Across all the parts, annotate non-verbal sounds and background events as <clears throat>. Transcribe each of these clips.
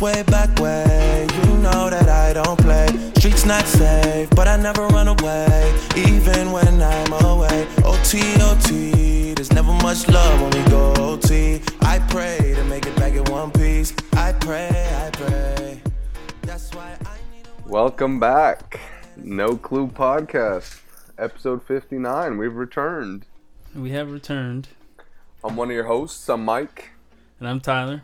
up way back way. You know that I don't play. Streets not safe, but I never run away, even when I'm away. OT, OT, there's never much love when we go OT. I pray to make it back in one piece. I pray, I pray. That's why I need a Welcome back. No Clue Podcast, episode 59. We've returned. We have returned, I'm one of your hosts. I'm Mike. and I'm Tyler.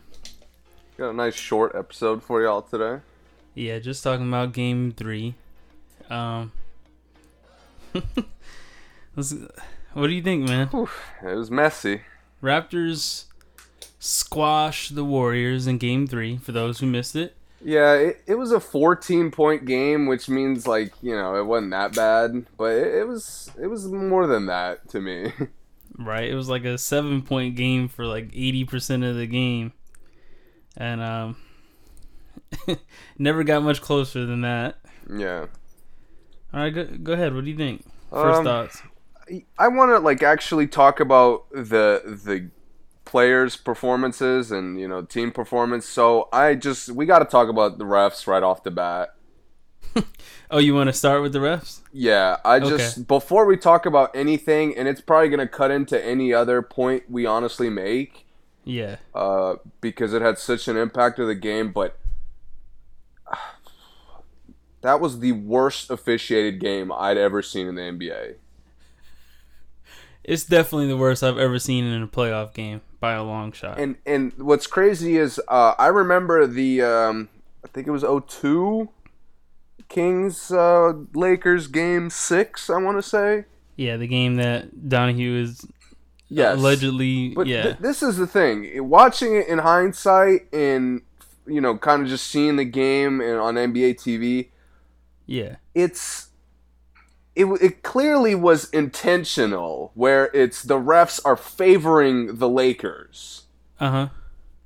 Got a nice short episode for y'all today. Yeah, just talking about Game Three. Um, <laughs> what do you think, man? Whew, it was messy. Raptors squash the Warriors in Game Three. For those who missed it, Yeah, it, it was a 14 point game, which means like you know it wasn't that bad, but it, it was it was more than that to me. <laughs> right? It was like a seven-point game for like eighty percent of the game, and um, <laughs> never got much closer than that. yeah, All right, go, go ahead. What do you think? First Um, thoughts. I want to like actually talk about the the players' performances and you know team performance. So I just we got to talk about the refs right off the bat. <laughs> Oh, you want to start with the refs? Yeah, I just Okay. before we talk about anything, and it's probably gonna cut into any other point we honestly make, Yeah. uh, because it had such an impact of the game. But <sighs> that was the worst officiated game I'd ever seen in the NBA. <laughs> It's definitely the worst I've ever seen in a playoff game by a long shot. And and what's crazy is uh, I remember the um, I think it was 02 Kings uh, Lakers game six. I want to say yeah, the game that Donaghy is yes. allegedly. But yeah, th- this is the thing. Watching it in hindsight and you know, kind of just seeing the game and on NBA TV, yeah, it's it, it clearly was intentional where it's the refs are favoring the Lakers. uh huh.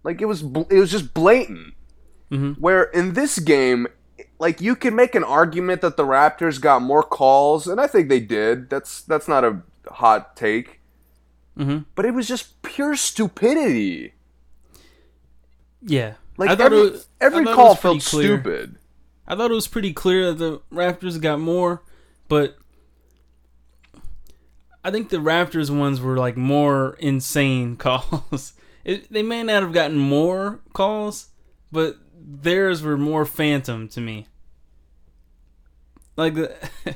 Like it was bl- it was just blatant. Mm-hmm. Where in this game like you can make an argument that the Raptors got more calls and I think they did. That's that's not a hot take. Mhm. But it was just pure stupidity. Yeah. Like I thought every, was, every I thought it call felt clear. stupid. I thought it was pretty clear that the Raptors got more, but I think the Raptors ones were like more insane <laughs> calls. It, they may not have gotten more calls, but theirs were more phantom to me. Like the, <laughs>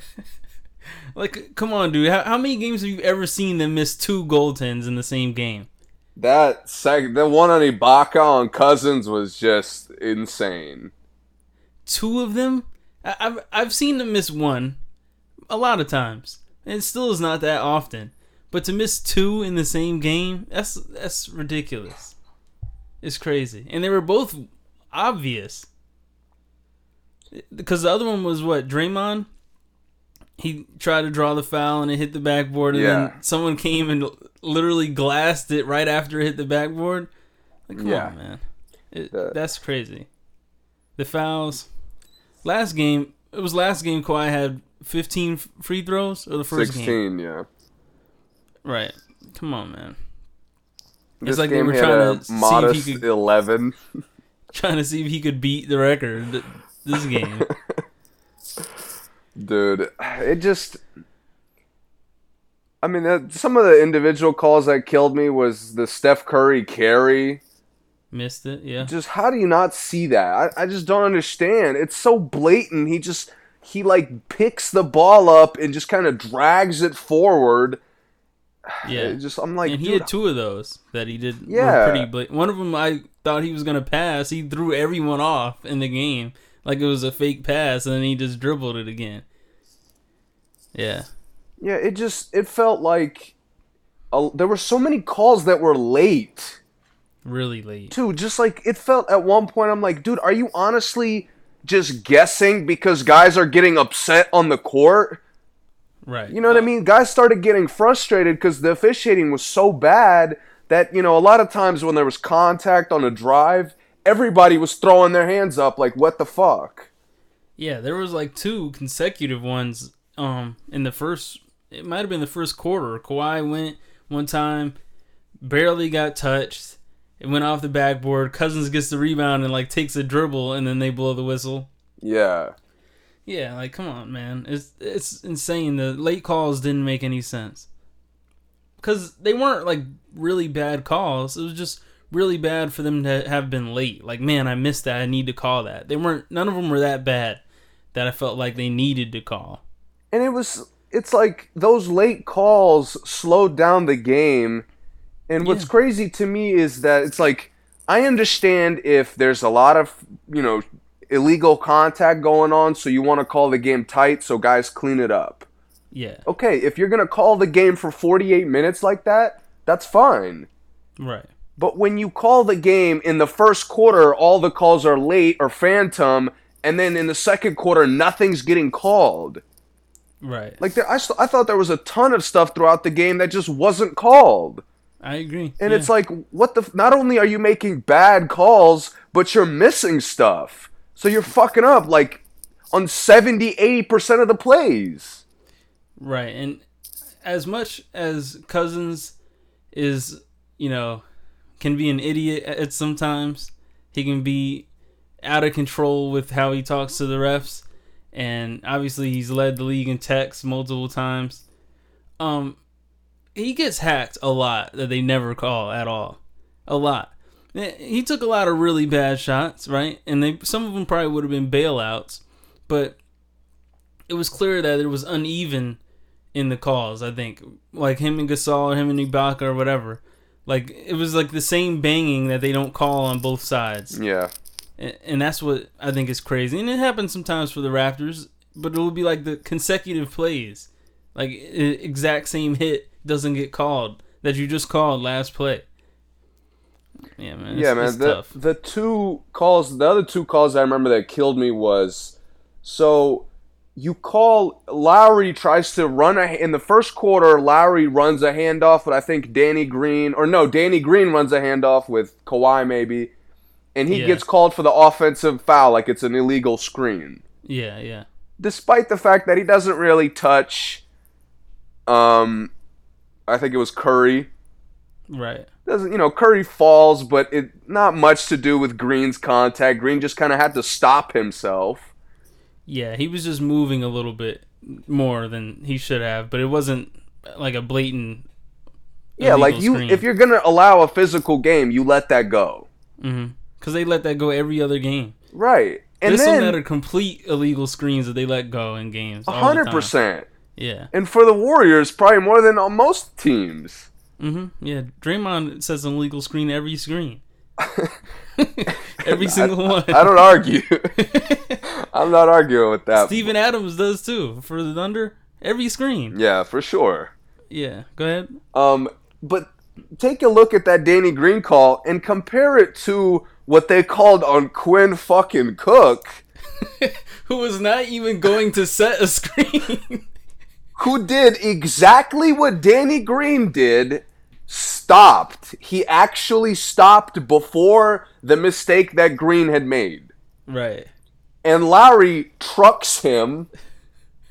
like come on, dude. How, how many games have you ever seen them miss two goaltends in the same game? That sec- the one on Ibaka on Cousins was just insane. two of them. I- I've I've seen them miss one, a lot of times, and it still is not that often. But to miss two in the same game, that's that's ridiculous. It's crazy, and they were both obvious. Because the other one was what Draymond. He tried to draw the foul and it hit the backboard, and Yeah. then someone came and literally glassed it right after it hit the backboard. Like, come Yeah. on, man, It- The- that's crazy. The fouls. Last game, it was last game. Kawhi had 15 free throws, or the first game. Sixteen, yeah. Right. Come on, man. This like they game were had trying to see if he modest could- eleven. <laughs> Trying to see if he could beat the record this game. <laughs> Dude, it just. I mean, that, some of the individual calls that killed me was the Steph Curry carry. Missed it. Yeah. Just how do you not see that? I, I just don't understand. It's so blatant. He just he like picks the ball up and just kind of drags it forward. <sighs> Yeah. It just I'm like, and he had two of those that he did. Yeah. Pretty. But one of them I thought he was gonna pass. He threw everyone off in the game like it was a fake pass, and then he just dribbled it again. Yeah. yeah, it just it felt like a, there were so many calls that were late. Really late. too. Just like it felt at one point, I'm like, dude, are you honestly just guessing because guys are getting upset on the court? Right. You know what I mean? Guys started getting frustrated because the officiating was so bad that you know a lot of times when there was contact on a drive, everybody was throwing their hands up like, "What the fuck?" Yeah, there was like two consecutive ones um in the first it might have been the first quarter. Kawhi went one time, barely got touched, It went off the backboard. Cousins gets the rebound and like takes a dribble, and then they blow the whistle. Yeah. Yeah, like come on, man. It's it's insane. The late calls didn't make any sense. Cuz they weren't like really bad calls. It was just really bad for them to have been late. Like, man, I missed that. I need to call that. They weren't none of them were that bad that I felt like they needed to call. And it was it's like those late calls slowed down the game. And what's Yeah. crazy to me is that it's like I understand if there's a lot of, you know, illegal contact going on, so you want to call the game tight so guys clean it up. Yeah. Okay, if you're going to call the game for 48 minutes like that, that's fine. Right. But when you call the game in the first quarter, all the calls are late or phantom, and then in the second quarter, nothing's getting called. Right. Like there, I, st- I thought there was a ton of stuff throughout the game that just wasn't called, I agree. and Yeah. it's like, what the? F- not only are you making bad calls, but you're missing stuff. So you're fucking up like on 70, 80 percent of the plays. Right. And as much as Cousins is, you know, can be an idiot at sometimes, he can be out of control with how he talks to the refs. And obviously he's led the league in techs multiple times. Um he gets hacked a lot that they never call at all. A lot. Eh, He took a lot of really bad shots, right? And they some of them probably would have been bailouts, but it was clear that it was uneven in the calls. I think like him and Gasol, or him and Ibaka, or whatever. Like it was like the same banging that they don't call on both sides, Yeah, and, and that's what I think is crazy. And it happens sometimes for the Raptors, but it will be like the consecutive plays, like exact same hit doesn't get called that you just called last play. Yeah, man. It's, yeah, man. The tough. the two calls, the other two calls I remember that killed me was so you call Lowry tries to run a in the first quarter. Lowry runs a handoff, but I think Danny Green or no, Danny Green runs a handoff with Kawhi maybe, and he Yeah. gets called for the offensive foul like it's an illegal screen, Yeah, yeah, despite the fact that he doesn't really touch. Um, I think it was Curry right. doesn't you know Curry falls, but it not much to do with Green's contact. Green just kind of had to stop himself. Yeah, he was just moving a little bit more than he should have, but it wasn't like a blatant. Yeah, like you, screen. if you're gonna allow a physical game, you let that go, because they let that go every other game. right? And There's some that then are complete illegal screens that they let go in games. hundred percent. Yeah. and for the Warriors, probably more than on most teams. hmm Yeah. Draymond says an illegal screen every screen. <laughs> <laughs> every single one. I don't argue. <laughs> I'm not arguing with that. Steven Adams does too for the Thunder. Every screen. Yeah, for sure. Yeah. Go ahead. Um, but take a look at that Danny Green call and compare it to what they called on Quinn fucking Cook. <laughs> Who was not even going to set a screen. <laughs> who did exactly what Danny Green did, stopped. He actually stopped before the mistake that Green had made. right. And Lowry trucks him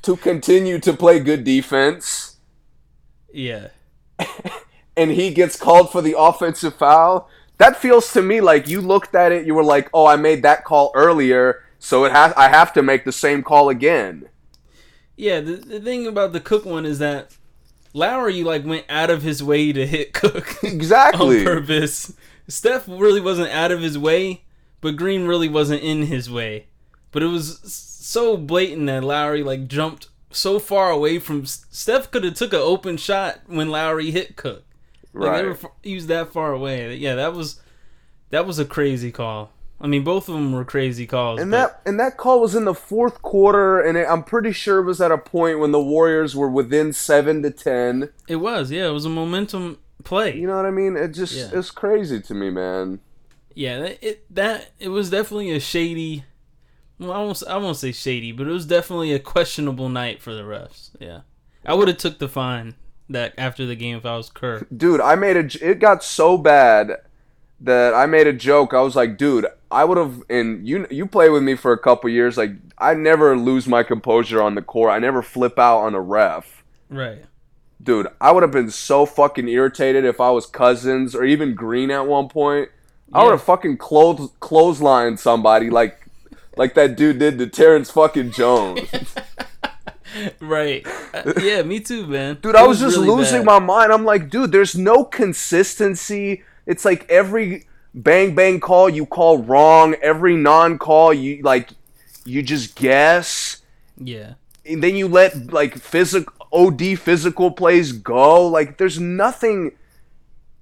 to continue to play good defense, Yeah. <laughs> and he gets called for the offensive foul. That feels to me like you looked at it, you were like, "Oh, I made that call earlier, so it has I have to make the same call again." Yeah, the, the thing about the Cook one is that Lowry like went out of his way to hit Cook <laughs> Exactly. on purpose. Steph really wasn't out of his way, but Green really wasn't in his way. But it was so blatant that Lowry like jumped so far away from Steph could have took an open shot when Lowry hit Cook. Like Right. they were he was that far away. Yeah, that was that was a crazy call. I mean, both of them were crazy calls. And that and that call was in the fourth quarter, and it, I'm pretty sure it was at a point when the Warriors were within seven to ten. it was, yeah, it was a momentum play. You know what I mean? It just Yeah. it's crazy to me, man. Yeah, it that it was definitely a shady. Well, I won't I won't say shady, but it was definitely a questionable night for the refs. Yeah, I would have took the fine that after the game if I was Kerr. Dude, I made a. It got so bad that I made a joke. I was like, dude, I would have. And you you play with me for a couple years. Like I never lose my composure on the court. I never flip out on a ref. Right. Dude, I would have been so fucking irritated if I was Cousins or even Green at one point. I would have fucking clothes clotheslined somebody like like that dude did to Terrence fucking Jones. <laughs> right. Uh, yeah, me too, man. Dude, It I was just really losing bad. my mind. I'm like, dude, there's no consistency. It's like every bang bang call you call wrong, every non call you like you just guess. Yeah. And then you let like physical OD physical plays go. Like there's nothing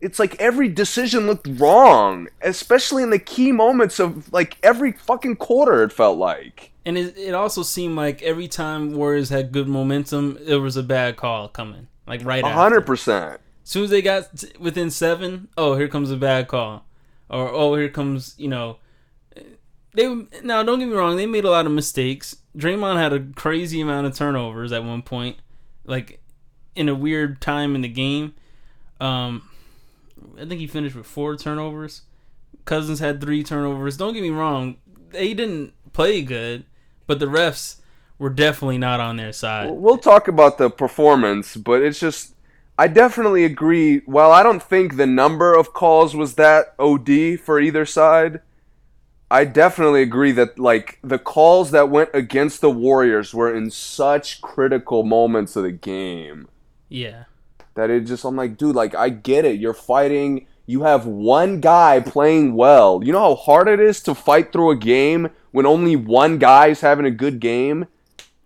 it's like every decision looked wrong, especially in the key moments of like every fucking quarter it felt like. And it, it also seemed like every time Warriors had good momentum, it was a bad call coming. Like right A hundred percent. As soon as they got t- within seven, oh, here comes a bad call, or oh, here comes you know. They now don't get me wrong, they made a lot of mistakes. Draymond had a crazy amount of turnovers at one point, like in a weird time in the game. Um, I think he finished with four turnovers. Cousins had three turnovers. Don't get me wrong, they didn't play good, but the refs were definitely not on their side. We'll talk about the performance, but it's just I definitely agree. While I don't think the number of calls was that OD for either side, I definitely agree that like the calls that went against the Warriors were in such critical moments of the game Yeah, that it just I'm like, dude, like I get it. You're fighting. You have one guy playing well. You know how hard it is to fight through a game when only one guy is having a good game.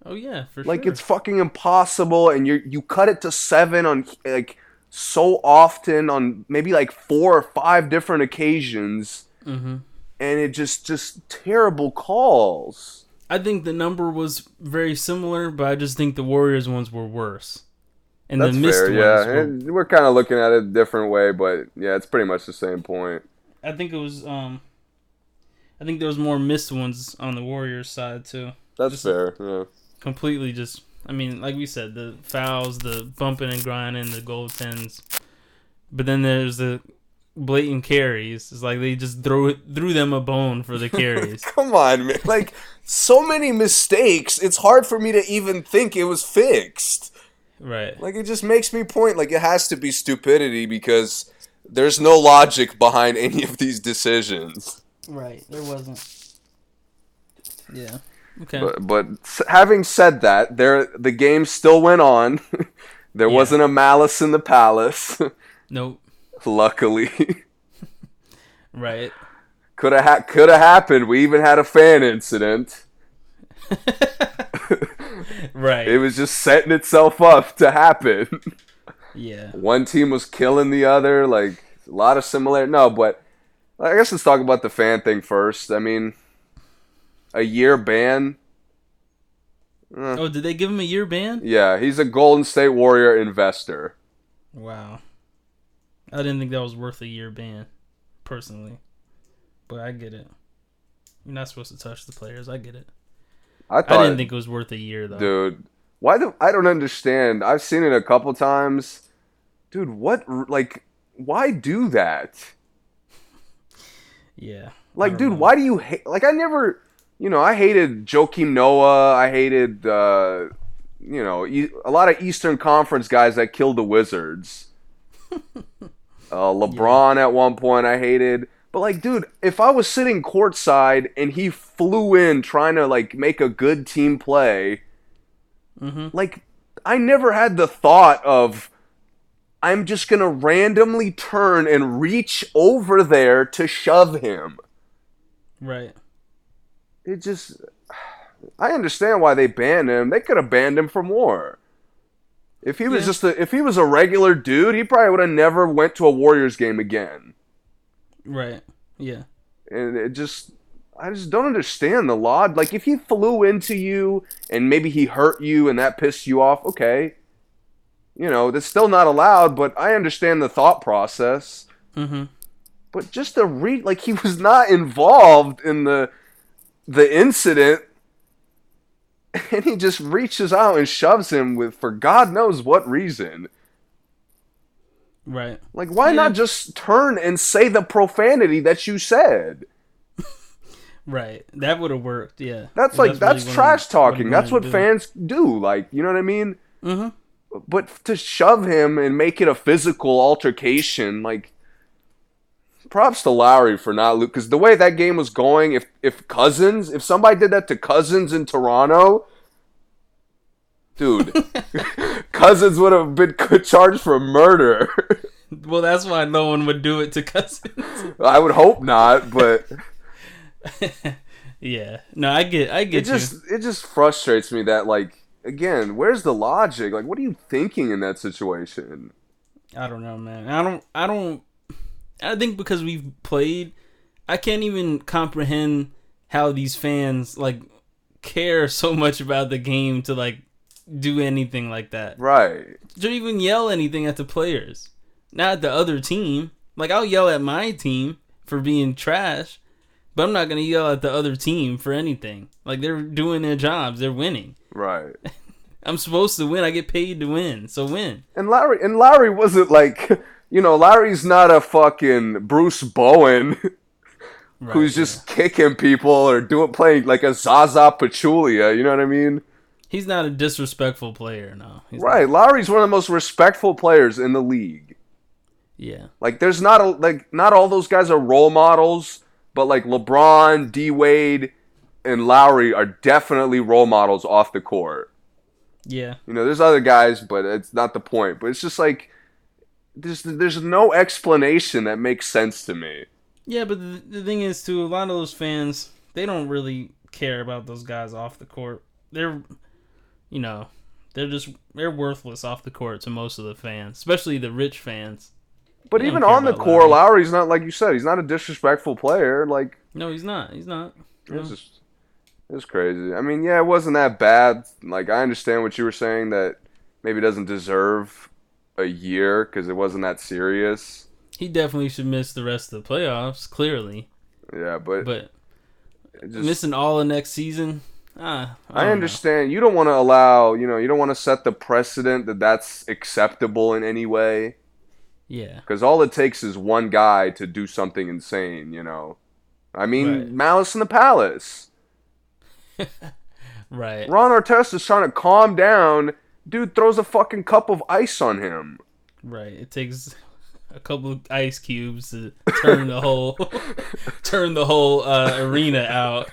oh yeah, for Like sure. it's fucking impossible, and you you cut it to seven on like so often on maybe like four or five different occasions, hmm and it just just terrible calls. I think the number was very similar, but I just think the Warriors ones were worse. And That's the missed fair, ones yeah. were, And we're kind of looking at it a different way, but yeah, it's pretty much the same point. I think it was um I think there was more missed ones on the Warriors side too. That's Just- fair. Yeah. Completely just I mean, like we said, the fouls, the bumping and grinding, the gold goaltends. But then there's the blatant carries. It's like they just threw it threw them a bone for the <laughs> carries. Come on, man. Like so many mistakes. It's hard for me to even think it was fixed. Right. Like it just makes me point like it has to be stupidity because there's no logic behind any of these decisions. Right. There wasn't. Yeah. Okay. But, but having said that, there the game still went on. <laughs> there Yeah. wasn't a malice in the palace. <laughs> nope. Luckily, <laughs> Right. could have ha- could have happened. We even had a fan incident. Right. It was just setting itself up to happen. yeah. One team was killing the other. Like a lot of similar. No, but I guess let's talk about the fan thing first. I mean, a year ban. Eh. Oh, did they give him a year ban? Yeah, he's a Golden State Warrior investor. Wow. I didn't think that was worth a year ban, personally. But I get it. You're not supposed to touch the players. I get it. I I didn't think it was worth a year though. dude, why the? I don't understand. I've seen it a couple times, dude. What? Like, why do that? Yeah. Like, dude, know. why do you hate? Like, I never, you know, I hated Joakim Noah. I hated, uh, you know, e- a lot of Eastern Conference guys that killed the Wizards. <laughs> uh, LeBron at one point I hated. But like, dude, if I was sitting courtside and he flew in trying to like make a good team play, Mhm. like I never had the thought of I'm just gonna randomly turn and reach over there to shove him. Right. It just I understand why they banned him. They could have banned him for more. If he was Yeah. just a if he was a regular dude, he probably would have never went to a Warriors game again. Right. Yeah. and it just I just don't understand the law. Like if he flew into you and maybe he hurt you and that pissed you off, okay. You know, that's still not allowed, but I understand the thought process. Mm-hmm. But just to read like he was not involved in the the incident <laughs> and he just reaches out and shoves him with for God knows what reason. Right. Like why Yeah. not just turn and say the profanity that you said? <laughs> Right. That would have worked. Yeah. That's like really that's what trash talking. That's what do. fans do. Like, you know what I mean? Mhm. But to shove him and make it a physical altercation, like props to Lowry for not because the way that game was going, if if Cousins, if somebody did that to Cousins in Toronto, dude, Cousins would have been charged for murder. <laughs> Well, that's why no one would do it to Cousins. <laughs> I would hope not, but <laughs> yeah. No, I get I get it just it just frustrates me that like again, where's the logic? Like, what are you thinking in that situation? I don't know, man. I don't I don't I think because we've played I can't even comprehend how these fans like care so much about the game to like do anything like that. Right. To even yell anything at the players. Not at the other team. Like I'll yell at my team for being trash, but I'm not gonna yell at the other team for anything. Like they're doing their jobs, they're winning. Right. <laughs> I'm supposed to win. I get paid to win, so win. And Larry and Larry wasn't like you know, Larry's not a fucking Bruce Bowen <laughs> Right, who's just kicking people or doing playing like a Zaza Pachulia, you know what I mean? He's not a disrespectful player, no. He's not. Right. Larry's one of the most respectful players in the league. Yeah. Like there's not a like not all those guys are role models, but like LeBron, D Wade, and Lowry are definitely role models off the court. Yeah. You know, there's other guys, but it's not the point. But it's just like there's there's no explanation that makes sense to me. Yeah, but the, the thing is, too, a lot of those fans, they don't really care about those guys off the court. They're, you know, they're just, they're worthless off the court to most of the fans, especially the rich fans. But They even on the core, Lowry. Lowry's not like you said. He's not a disrespectful player. Like No, he's not. He's not. No. it's just it's crazy. I mean, yeah, it wasn't that bad. Like I understand what you were saying that maybe doesn't deserve a year because it wasn't that serious. He definitely should miss the rest of the playoffs, clearly. Yeah, but, But just, missing all the next season, ah, I, know. understand you don't want to allow. You know, you don't want to set the precedent that that's acceptable in any way. Yeah. Because all it takes is one guy to do something insane. You know, I mean, Right. Malice in the Palace. <laughs> Right. Ron Artest is trying to calm down. Dude throws a fucking cup of ice on him. Right. It takes a couple of ice cubes to turn the whole <laughs> <laughs> turn the whole uh, arena out.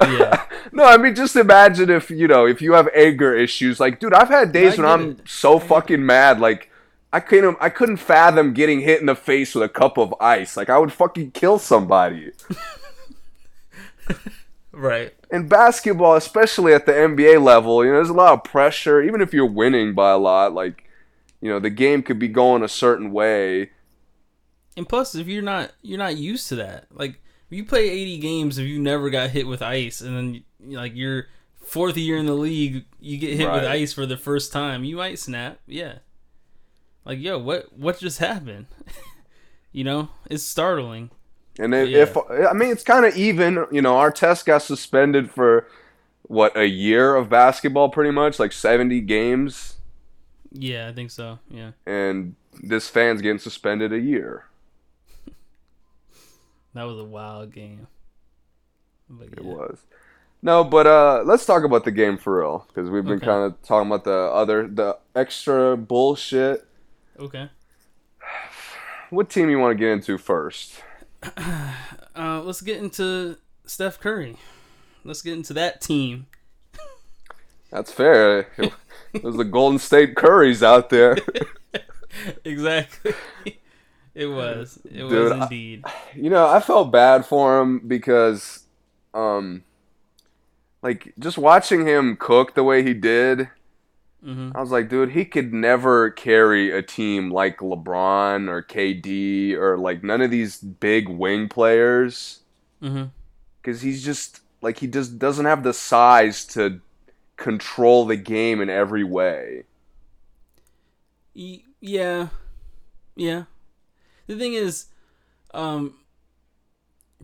Yeah. <laughs> No, I mean just imagine if you know if you have anger issues. Like, dude, I've had days when I'm it. so fucking mad. Like, I couldn't I couldn't fathom getting hit in the face with a cup of ice. Like, I would fucking kill somebody. <laughs> Right. In basketball, especially at the NBA level, you know, there's a lot of pressure. Even if you're winning by a lot, like, you know, the game could be going a certain way. And plus, if you're not you're not used to that, like if you play 80 games, if you never got hit with ice, and then like your fourth year in the league, you get hit with ice for the first time, you might snap. Yeah. Like yo, what what just happened? <laughs> you know, it's startling. And if, Yeah. if I mean, it's kind of even. You know, Artest got suspended for what a year of basketball, pretty much like 70 games, Yeah, I think so. Yeah. and this fan's getting suspended a year. That was a wild game. But It yeah. was. No, but uh, let's talk about the game for real because we've been Okay. kind of talking about the other, the extra bullshit. Okay. What team you want to get into first? <clears throat> Uh, let's get into Steph Curry. Let's get into that team. That's fair. <laughs> There's the Golden State Curries out there. <laughs> exactly. It was. It Dude, was I- indeed. <sighs> You know, I felt bad for him because, um, like just watching him cook the way he did, hmm I was like, dude, he could never carry a team like LeBron or KD or like none of these big wing players mm-hmm because he's just like he just doesn't have the size to control the game in every way. Yeah, yeah. The thing is, um,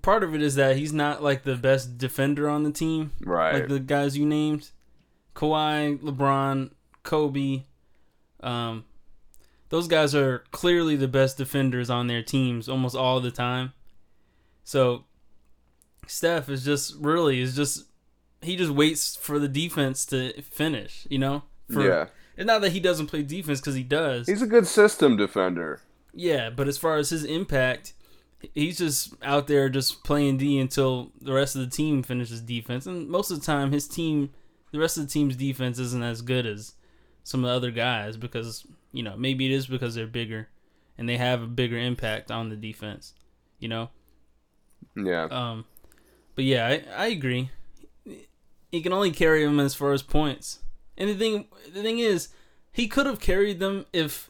part of it is that he's not like the best defender on the team, Right. like the guys you named, Kawhi, LeBron, Kobe. Um, those guys are clearly the best defenders on their teams almost all the time. So, Steph is just really is just he just waits for the defense to finish. You know, for, yeah. It's not that he doesn't play defense because he does. He's a good system defender. Yeah, but as far as his impact, he's just out there just playing D until the rest of the team finishes defense. And most of the time, his team, the rest of the team's defense isn't as good as some of the other guys because you know maybe it is because they're bigger and they have a bigger impact on the defense. You know. Yeah. Um, but yeah, I, I agree. He can only carry them as far as points. And the thing, the thing is, he could have carried them if,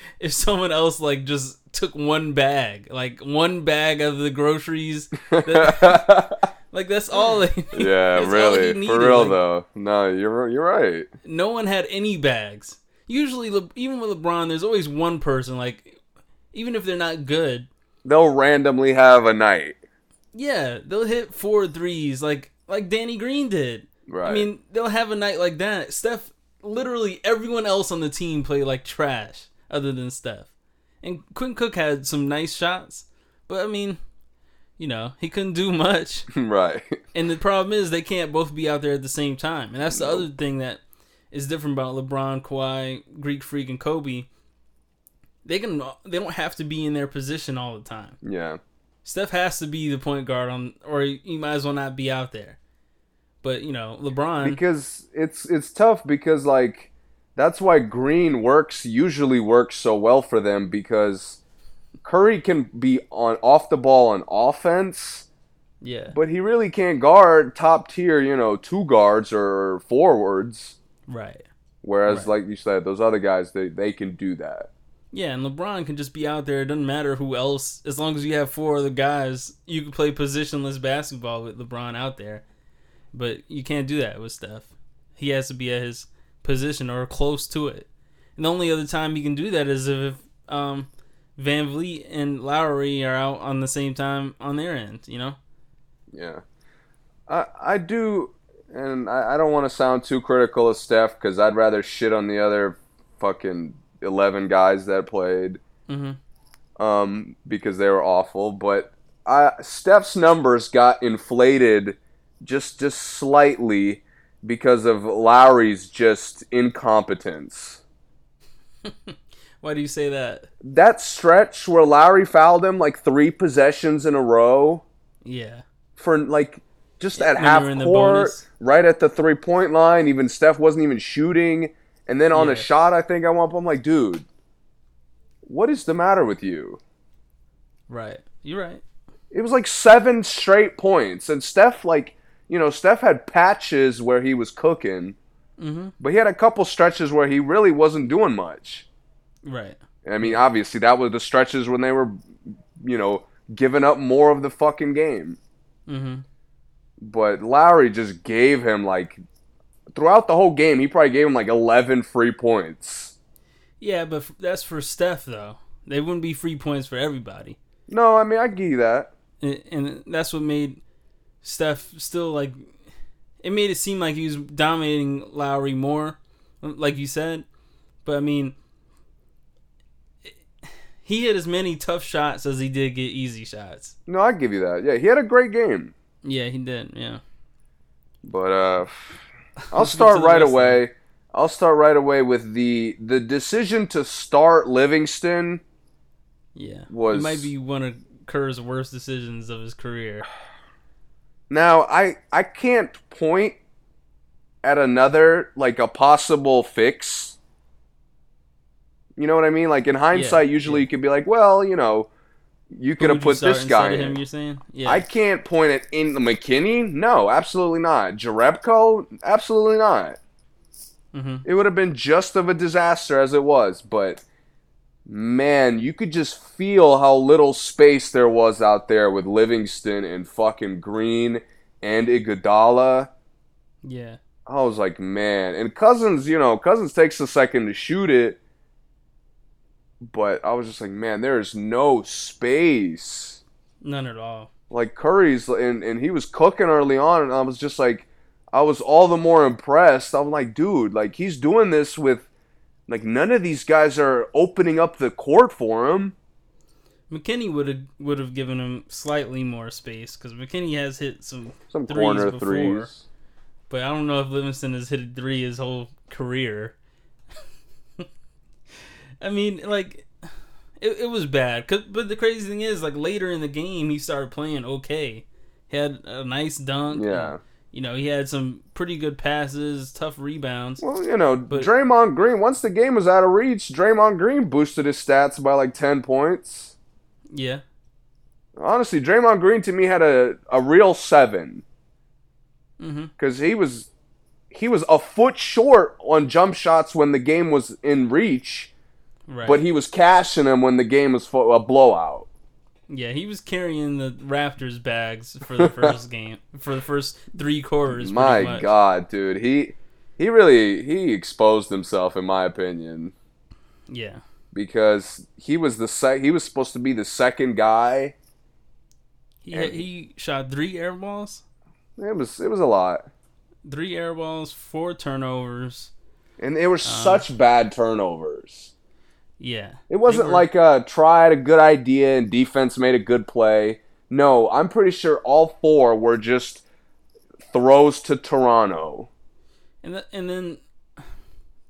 <laughs> if someone else like just took one bag, like one bag of the groceries. That, <laughs> like that's all. They, yeah, <laughs> really. For real like, though. No, you're you're right. No one had any bags. Usually, Le- even with LeBron, there's always one person. Like, even if they're not good, They'll randomly have a night. Yeah, they'll hit four threes like like Danny Green did. Right. I mean, they'll have a night like that. Steph, literally everyone else on the team played like trash other than Steph. And Quinn Cook had some nice shots, but I mean, you know, he couldn't do <laughs> much. right. And the problem is they can't both be out there at the same time. And that's the other thing that is different about LeBron, Kawhi, Greek Freak, and Kobe. They can they don't have to be in their position all the time. Yeah. Steph has to be the point guard on, or he might as well not be out there. But you know, LeBron. Because it's it's tough because like that's why Green works usually works so well for them because Curry can be on off the ball on offense, yeah, but he really can't guard top tier, you know, two guards or forwards. right. Whereas, Right. like you said, those other guys they they can do that. Yeah, and LeBron can just be out there. It doesn't matter who else, as long as you have four other guys, you can play positionless basketball with LeBron out there. But you can't do that with Steph. He has to be at his position or close to it. And the only other time he can do that is if um, VanVleet and Lowry are out on the same time on their end. You know. Yeah, I I do, and I, I don't want to sound too critical of Steph because I'd rather shit on the other fucking eleven guys that played, Mm-hmm. um, because they were awful. But I Steph's numbers got inflated just just slightly because of Lowry's just incompetence. <laughs> Why do you say that? That stretch where Lowry fouled him like three possessions in a row. Yeah. for like just at half court, right at the three point line. Even Steph wasn't even shooting, and then on Yeah. a shot, I think I went up. I'm like, dude, what is the matter with you? Right. You're right. It was like seven straight points, and Steph, like, you know, Steph had patches where he was cooking, Mm-hmm. but he had a couple stretches where he really wasn't doing much. Right. I mean, obviously, that was the stretches when they were, you know, giving up more of the fucking game. Mm-hmm. but Lowry just gave him like throughout the whole game. He probably gave him like eleven free points. Yeah, but f- that's for Steph though. They wouldn't be free points for everybody. No, I mean I give you that. and, and that's what made Steph still like it made it seem like he was dominating Lowry more, like you said. But I mean, he hit as many tough shots as he did get easy shots. No, I give you that. Yeah, he had a great game. Yeah, he did. Yeah. But uh, <laughs> I'll start right away. I'll start right away with the the decision to start Livingston. Yeah. Was- it might be one of Kerr's worst decisions of his career. Now I I can't point at another like a possible fix. You know what I mean? Like in hindsight, usually yeah. you could be like, well, you know, you could have put this guy of in. him. You're saying? Yeah. I can't point at in McKinnie. No, absolutely not. Jerebko, absolutely not. mm-hmm. It would have been just of a disaster as it was, but man, you could just feel how little space there was out there with Livingston and fucking Green and Iguodala. Yeah. I was like, man, and Cousins, you know, Cousins takes a second to shoot it, but I was just like, man, there is no space. None at all. like Curry's and, and he was cooking early on and I was just like I was all the more impressed. I'm like, dude, like he's doing this with like none of these guys are opening up the court for him. McKinnie would have would have given him slightly more space because McKinnie has hit some Some Threes corner before. threes. But I don't know if Livingston has hit a three his whole career. <laughs> I mean, like, It, it was bad. 'Cause- but the crazy thing is, like later in the game, he started playing okay. He had a nice dunk. Yeah. You know, he had some pretty good passes, tough rebounds. Well, you know, But- Draymond Green. Once the game was out of reach, Draymond Green boosted his stats by like ten points. Yeah. Honestly, Draymond Green to me had a, a real seven Mm-hmm. because he was he was a foot short on jump shots when the game was in reach, Right. but he was cashing them when the game was a blowout. Yeah, he was carrying the Raptors bags for the first <laughs> game, for the first three quarters. My. God, dude, he he really he exposed himself in my opinion Yeah. because he was the sec- he was supposed to be the second guy. He he shot three air balls, It was it was a lot. three air balls, four turnovers. And they were uh, such bad turnovers. Yeah. It wasn't were- like uh tried a good idea and defense made a good play. No, I'm pretty sure all four were just throws to Toronto. And th- and then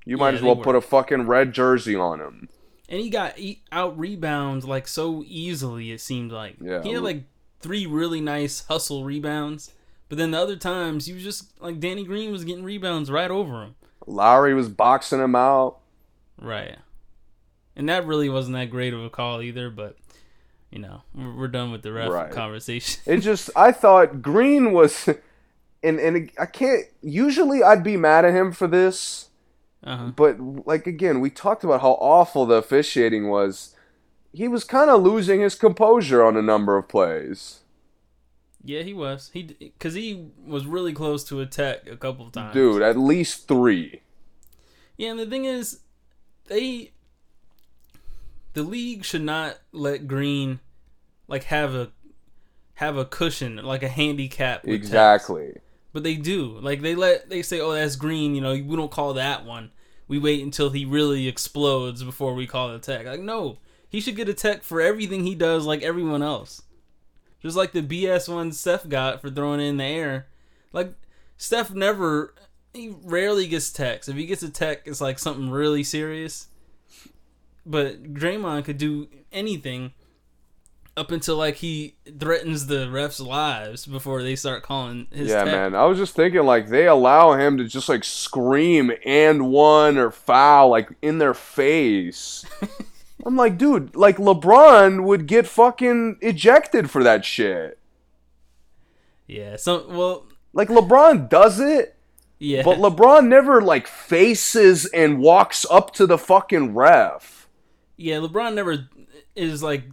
You might Yeah, as well put a fucking red jersey on him. and he got out rebounds like so easily. It seemed like Yeah. he had like three really nice hustle rebounds. But then the other times he was just like Danny Green was getting rebounds right over him. Lowry was boxing him out. Right. And that really wasn't that great of a call either, but you know, we're, done with the ref Right. conversation. It just I thought Green was and and I can't usually I'd be mad at him for this. uh-huh. But like again, we talked about how awful the officiating was. He was kind of losing his composure on a number of plays. Yeah, he was. He cuz he was really close to a tech a couple of times. Dude, at least 3. Yeah, and the thing is, they, the league should not let Green, like have a, have a cushion like a handicap. Exactly. But they do. Like they let they say, oh, that's Green. You know, we don't call that one. We wait until he really explodes before we call a tech. Like no, he should get a tech for everything he does, like everyone else. Just like the BS one Steph got for throwing it in the air. Like Steph never, he rarely gets techs. If he gets a tech, it's like something really serious. But Draymond could do anything up until like he threatens the refs' lives before they start calling his yeah, man. I was just thinking like they allow him to just like scream and one or foul like in their face. <laughs> I'm like, dude, like LeBron would get fucking ejected for that shit. Yeah. So well, Like LeBron does it, yeah. but LeBron never like faces and walks up to the fucking ref. Yeah. LeBron never is like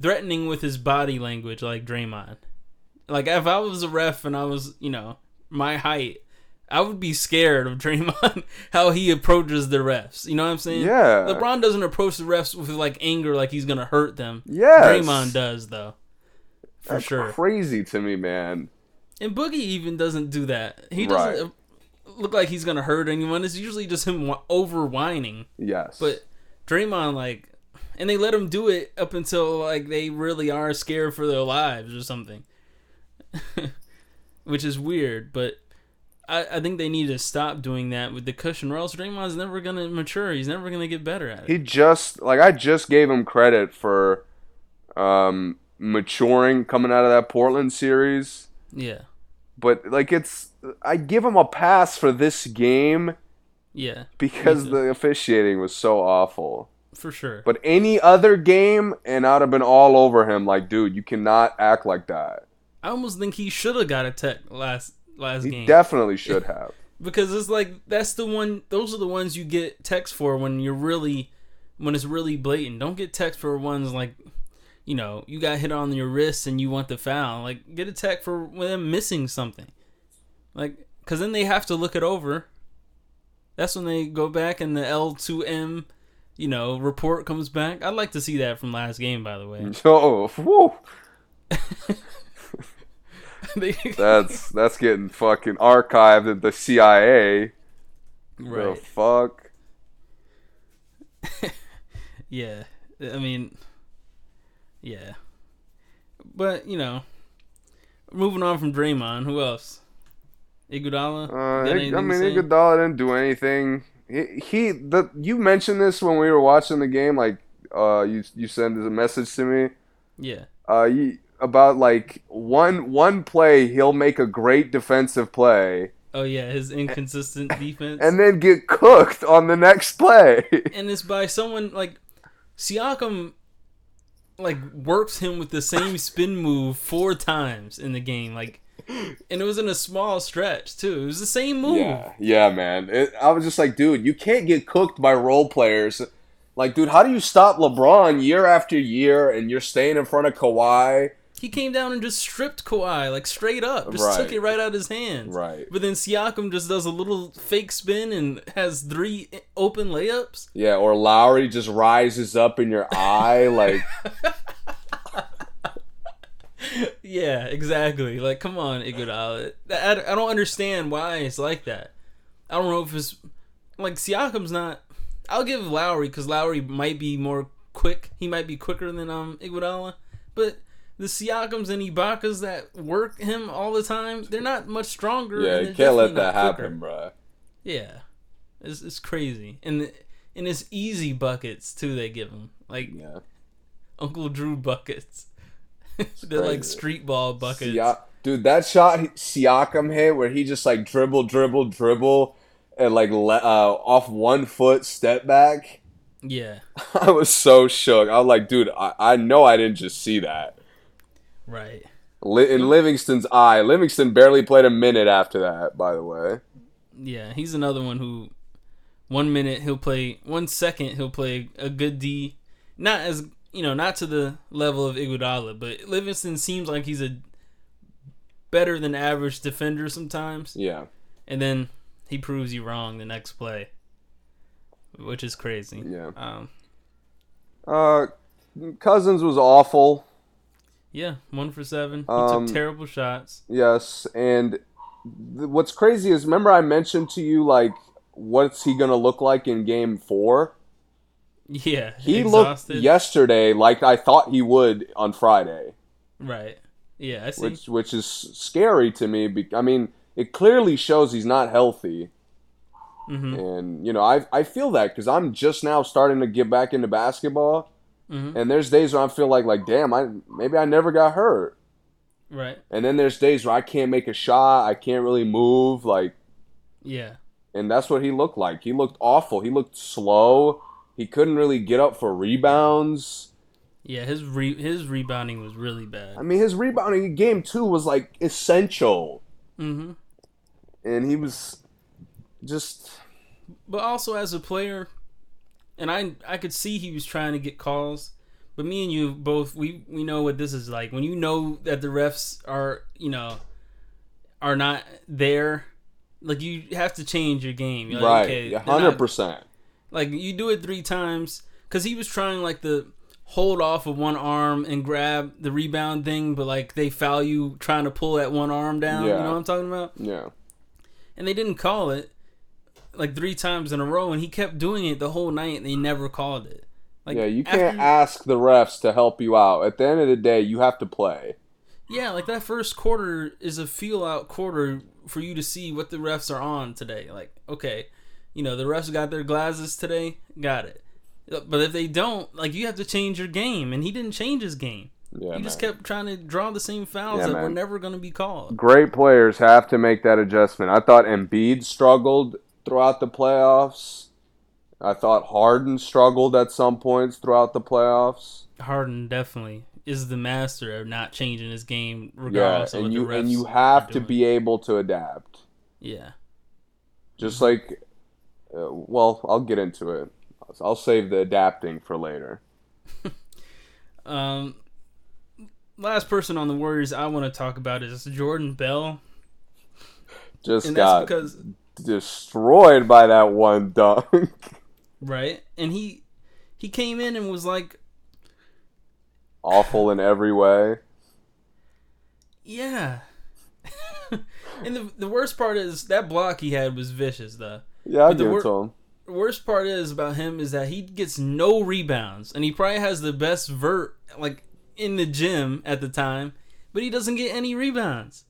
threatening with his body language like Draymond. Like if I was a ref and I was, you know, my height, I would be scared of <laughs> Draymond how he approaches the refs. You know what I'm saying? Yeah. LeBron doesn't approach the refs with like anger, like he's gonna hurt them. Yes. Draymond does though, for That's sure. crazy to me, man. And Boogie even doesn't do that. He doesn't Right. look like he's gonna hurt anyone. It's usually just him over whining. Yes. But Draymond, like, and they let him do it up until like they really are scared for their lives or something, <laughs> which is weird. But I, I think they need to stop doing that with the cushion, or else Draymond's never gonna mature. He's never gonna get better at it. he just like I just gave him credit for um maturing coming out of that Portland series. yeah, But like it's I give him a pass for this game yeah, because the officiating was so awful. for sure. But any other game and I'd have been all over him like, dude, you cannot act like that. I almost think he should have got a tech last last He game. definitely should <laughs> have. because it's like that's the one those are the ones you get techs for when you're really when it's really blatant don't get techs for ones like you know you got hit on your wrist and you want the foul like get a tech for them missing something like because then they have to look it over that's when they go back and the l2m you know report comes back i'd like to see that from last game by the way <laughs> Oh, <laughs> that's that's getting fucking archived at the CIA. The right fuck. <laughs> Yeah, I mean, yeah, but you know, moving on from Draymond, who else? Iguodala. Uh, I mean? Iguodala didn't do anything. He, he the you mentioned this when we were watching the game. Like uh, you you send a message to me. Yeah. Uh, you, about like one one play, he'll make a great defensive play, Oh yeah, his inconsistent <laughs> defense. and then get cooked on the next play. <laughs> and it's by someone like Siakam like works him with the same spin move four times in the game like and it was in a small stretch too. It was the same move. Yeah, yeah, man. It, I was just like, dude, you can't get cooked by role players. Like, dude, how do you stop LeBron year after year and you're staying in front of Kawhi? He came down and just stripped Kawhi like straight up. Just Right. took it right out of his hands. Right. But then Siakam just does a little fake spin and has three open layups. Yeah, or Lowry just rises up in your eye, like, <laughs> Yeah, exactly. Like, come on, Iguodala. I, I don't understand why it's like that. I don't know if it's like Siakam's not. I'll give Lowry because Lowry might be more quick. He might be quicker than um Iguodala, but the Siakams and Ibakas that work him all the time, they're not much stronger. yeah, you can't let that quicker. happen, bro. Yeah, it's it's crazy, and the, and it's easy buckets too. They give him like Yeah. Uncle Drew buckets. <laughs> They're like street ball buckets. Sia- dude, that shot Siakam hit where he just like dribble, dribble, dribble, and like le- uh, off one foot step back. Yeah, <laughs> I was so shook. I was like, dude, I, I know I didn't just see that. right. Li- in Livingston's eye, Livingston barely played a minute after that. By the way, Yeah, he's another one who one minute he'll play one second he'll play a good D. Not as you know, not to the level of Iguodala, but Livingston seems like he's a better than average defender sometimes. yeah, And then he proves you wrong the next play. Which is crazy. Yeah. Um uh, Cousins was awful. yeah, one for seven. He Um, took terrible shots. Yes, and th- what's crazy is remember I mentioned to you like what's he gonna look like in Game Four? Yeah. He exhausted. looked yesterday like I thought he would on Friday, Right. Yeah, I see. which which is scary to me. Be- I mean, it clearly shows he's not healthy, hmm and you know I I feel that because I'm just now starting to get back into basketball, hmm and there's days where I feel like like damn I maybe I never got hurt, Right. and then there's days where I can't make a shot, I can't really move, like. Yeah. and that's what he looked like. He looked awful. He looked slow. He couldn't really get up for rebounds. Yeah, his re- his rebounding was really bad. I mean, his rebounding in game two was like essential, hmm and he was just But also as a player, and I I could see he was trying to get calls. But me and you both we we know what this is like when you know that the refs are you know are not there. Like you have to change your game. You're like, right, okay, hundred not- percent. Like you do it three times because he was trying like the hold off of one arm and grab the rebound thing, but like they foul you trying to pull that one arm down. You know what I'm talking about? Yeah, and they didn't call it like three times in a row, and he kept doing it the whole night. and They never called it. Like yeah. You can't ask the refs to help you out. At the end of the day, you have to play. Yeah, like that first quarter is a feel out quarter for you to see what the refs are on today. Like, okay, you know the refs got their glasses today, got it. But if they don't, like you have to change your game, and he didn't change his game. Yeah, he just kept trying to draw the same fouls Yeah, that were never going to be called. Great players have to make that adjustment. I thought Embiid struggled throughout the playoffs. I thought Harden struggled at some points throughout the playoffs. Harden definitely is the master of not changing his game Yeah, regardless of and what you and you have to be able to adapt. Yeah. Just like, uh, well, I'll get into it. I'll save the adapting for later. <laughs> Um, last person on the Warriors I want to talk about is Jordan Bell, Just and got because destroyed by that one dunk. <laughs> right, and he he came in and was like, Awful in every way. yeah. <laughs> and the the worst part is that block he had was vicious though. Yeah, I'll the give wor- it to him. Worst part is about him is that he gets no rebounds, and he probably has the best vert like in the gym at the time, but he doesn't get any rebounds.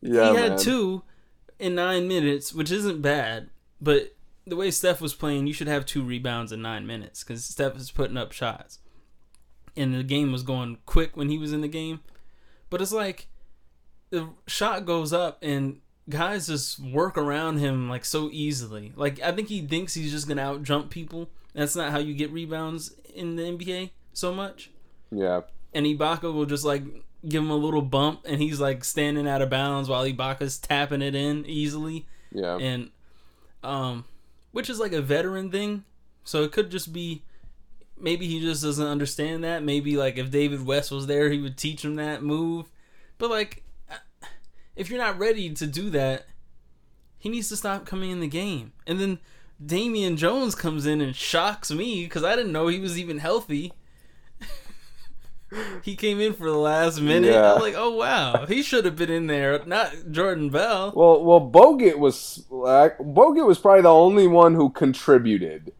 Yeah, he had man. two in nine minutes, which isn't bad, but the way Steph was playing, you should have two rebounds in nine minutes because Steph is putting up shots, and the game was going quick when he was in the game. But it's like the shot goes up and guys just work around him like so easily. Like I think he thinks he's just gonna out jump people. That's not how you get rebounds in the NBA so much. Yeah. And Ibaka will just like give him a little bump, and he's like standing out of bounds while Ibaka's tapping it in easily. Yeah. And um, which is like a veteran thing. So it could just be maybe he just doesn't understand that. Maybe like if David West was there, he would teach him that move. But like, if you're not ready to do that, he needs to stop coming in the game. And then Damian Jones comes in and shocks me because I didn't know he was even healthy. <laughs> he came in for the last minute. Yeah. I'm like, oh wow, he should have been in there, not Jordan Bell. Well, well, Bogut was like, Bogut was probably the only one who contributed.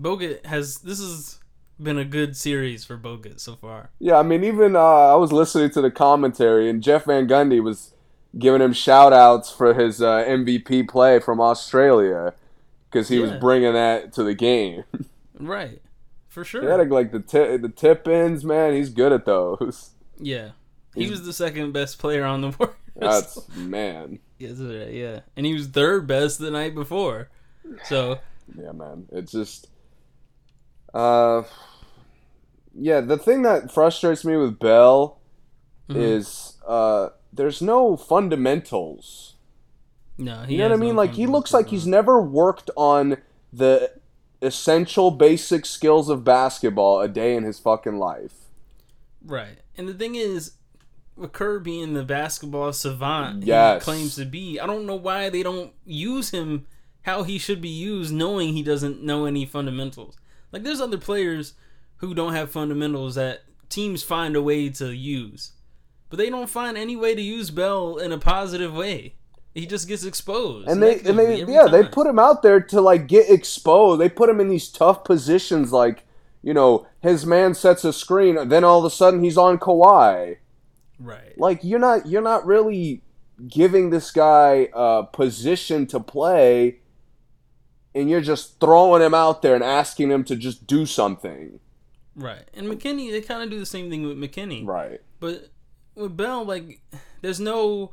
Bogut has this has been a good series for Bogut so far. Yeah, I mean, even uh, I was listening to the commentary, and Jeff Van Gundy was giving him shout outs for his uh, MVP play from Australia because he was bringing that to the game. <laughs> Right. For sure. he had like the ti the tip ins, man. He's good at those. yeah. He He's- was the second best player on the <laughs> Warriors. That's man. Yeah. And he was third best the night before. So, Yeah, man. It's just, uh, yeah. The thing that frustrates me with Bell Mhm. is uh, there's no fundamentals. no, he You know what I mean? no Like he looks like he's never worked on the essential basic skills of basketball a day in his fucking life. Right. And the thing is, with Kerr being the basketball savant Yes. he claims to be, I don't know why they don't use him how he should be used, knowing he doesn't know any fundamentals. Like, there's other players who don't have fundamentals that teams find a way to use, but they don't find any way to use Bell in a positive way. He just gets exposed. And they and they yeah, they put him out there to like get exposed. They put him in these tough positions like, you know, his man sets a screen, then all of a sudden he's on Kawhi. right. like you're not you're not really giving this guy a position to play and you're just throwing him out there and asking him to just do something Right. And McKinnie, they kind of do the same thing with McKinnie. right But with Bell, like, there's no,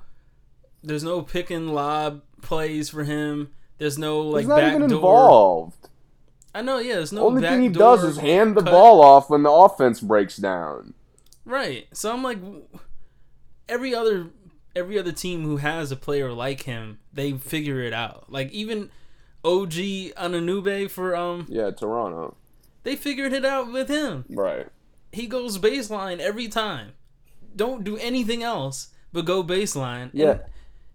there's no pick and lob plays for him. There's no like he's not even door. involved I know, yeah. There's no. only thing he does is hand the cut. ball off when the offense breaks down Right. So I'm like, every other every other team who has a player like him, they figure it out. Like even OG Anunoby for um, yeah toronto they figured it out with him. right He goes baseline every time. Don't do anything else but go baseline. And Yeah.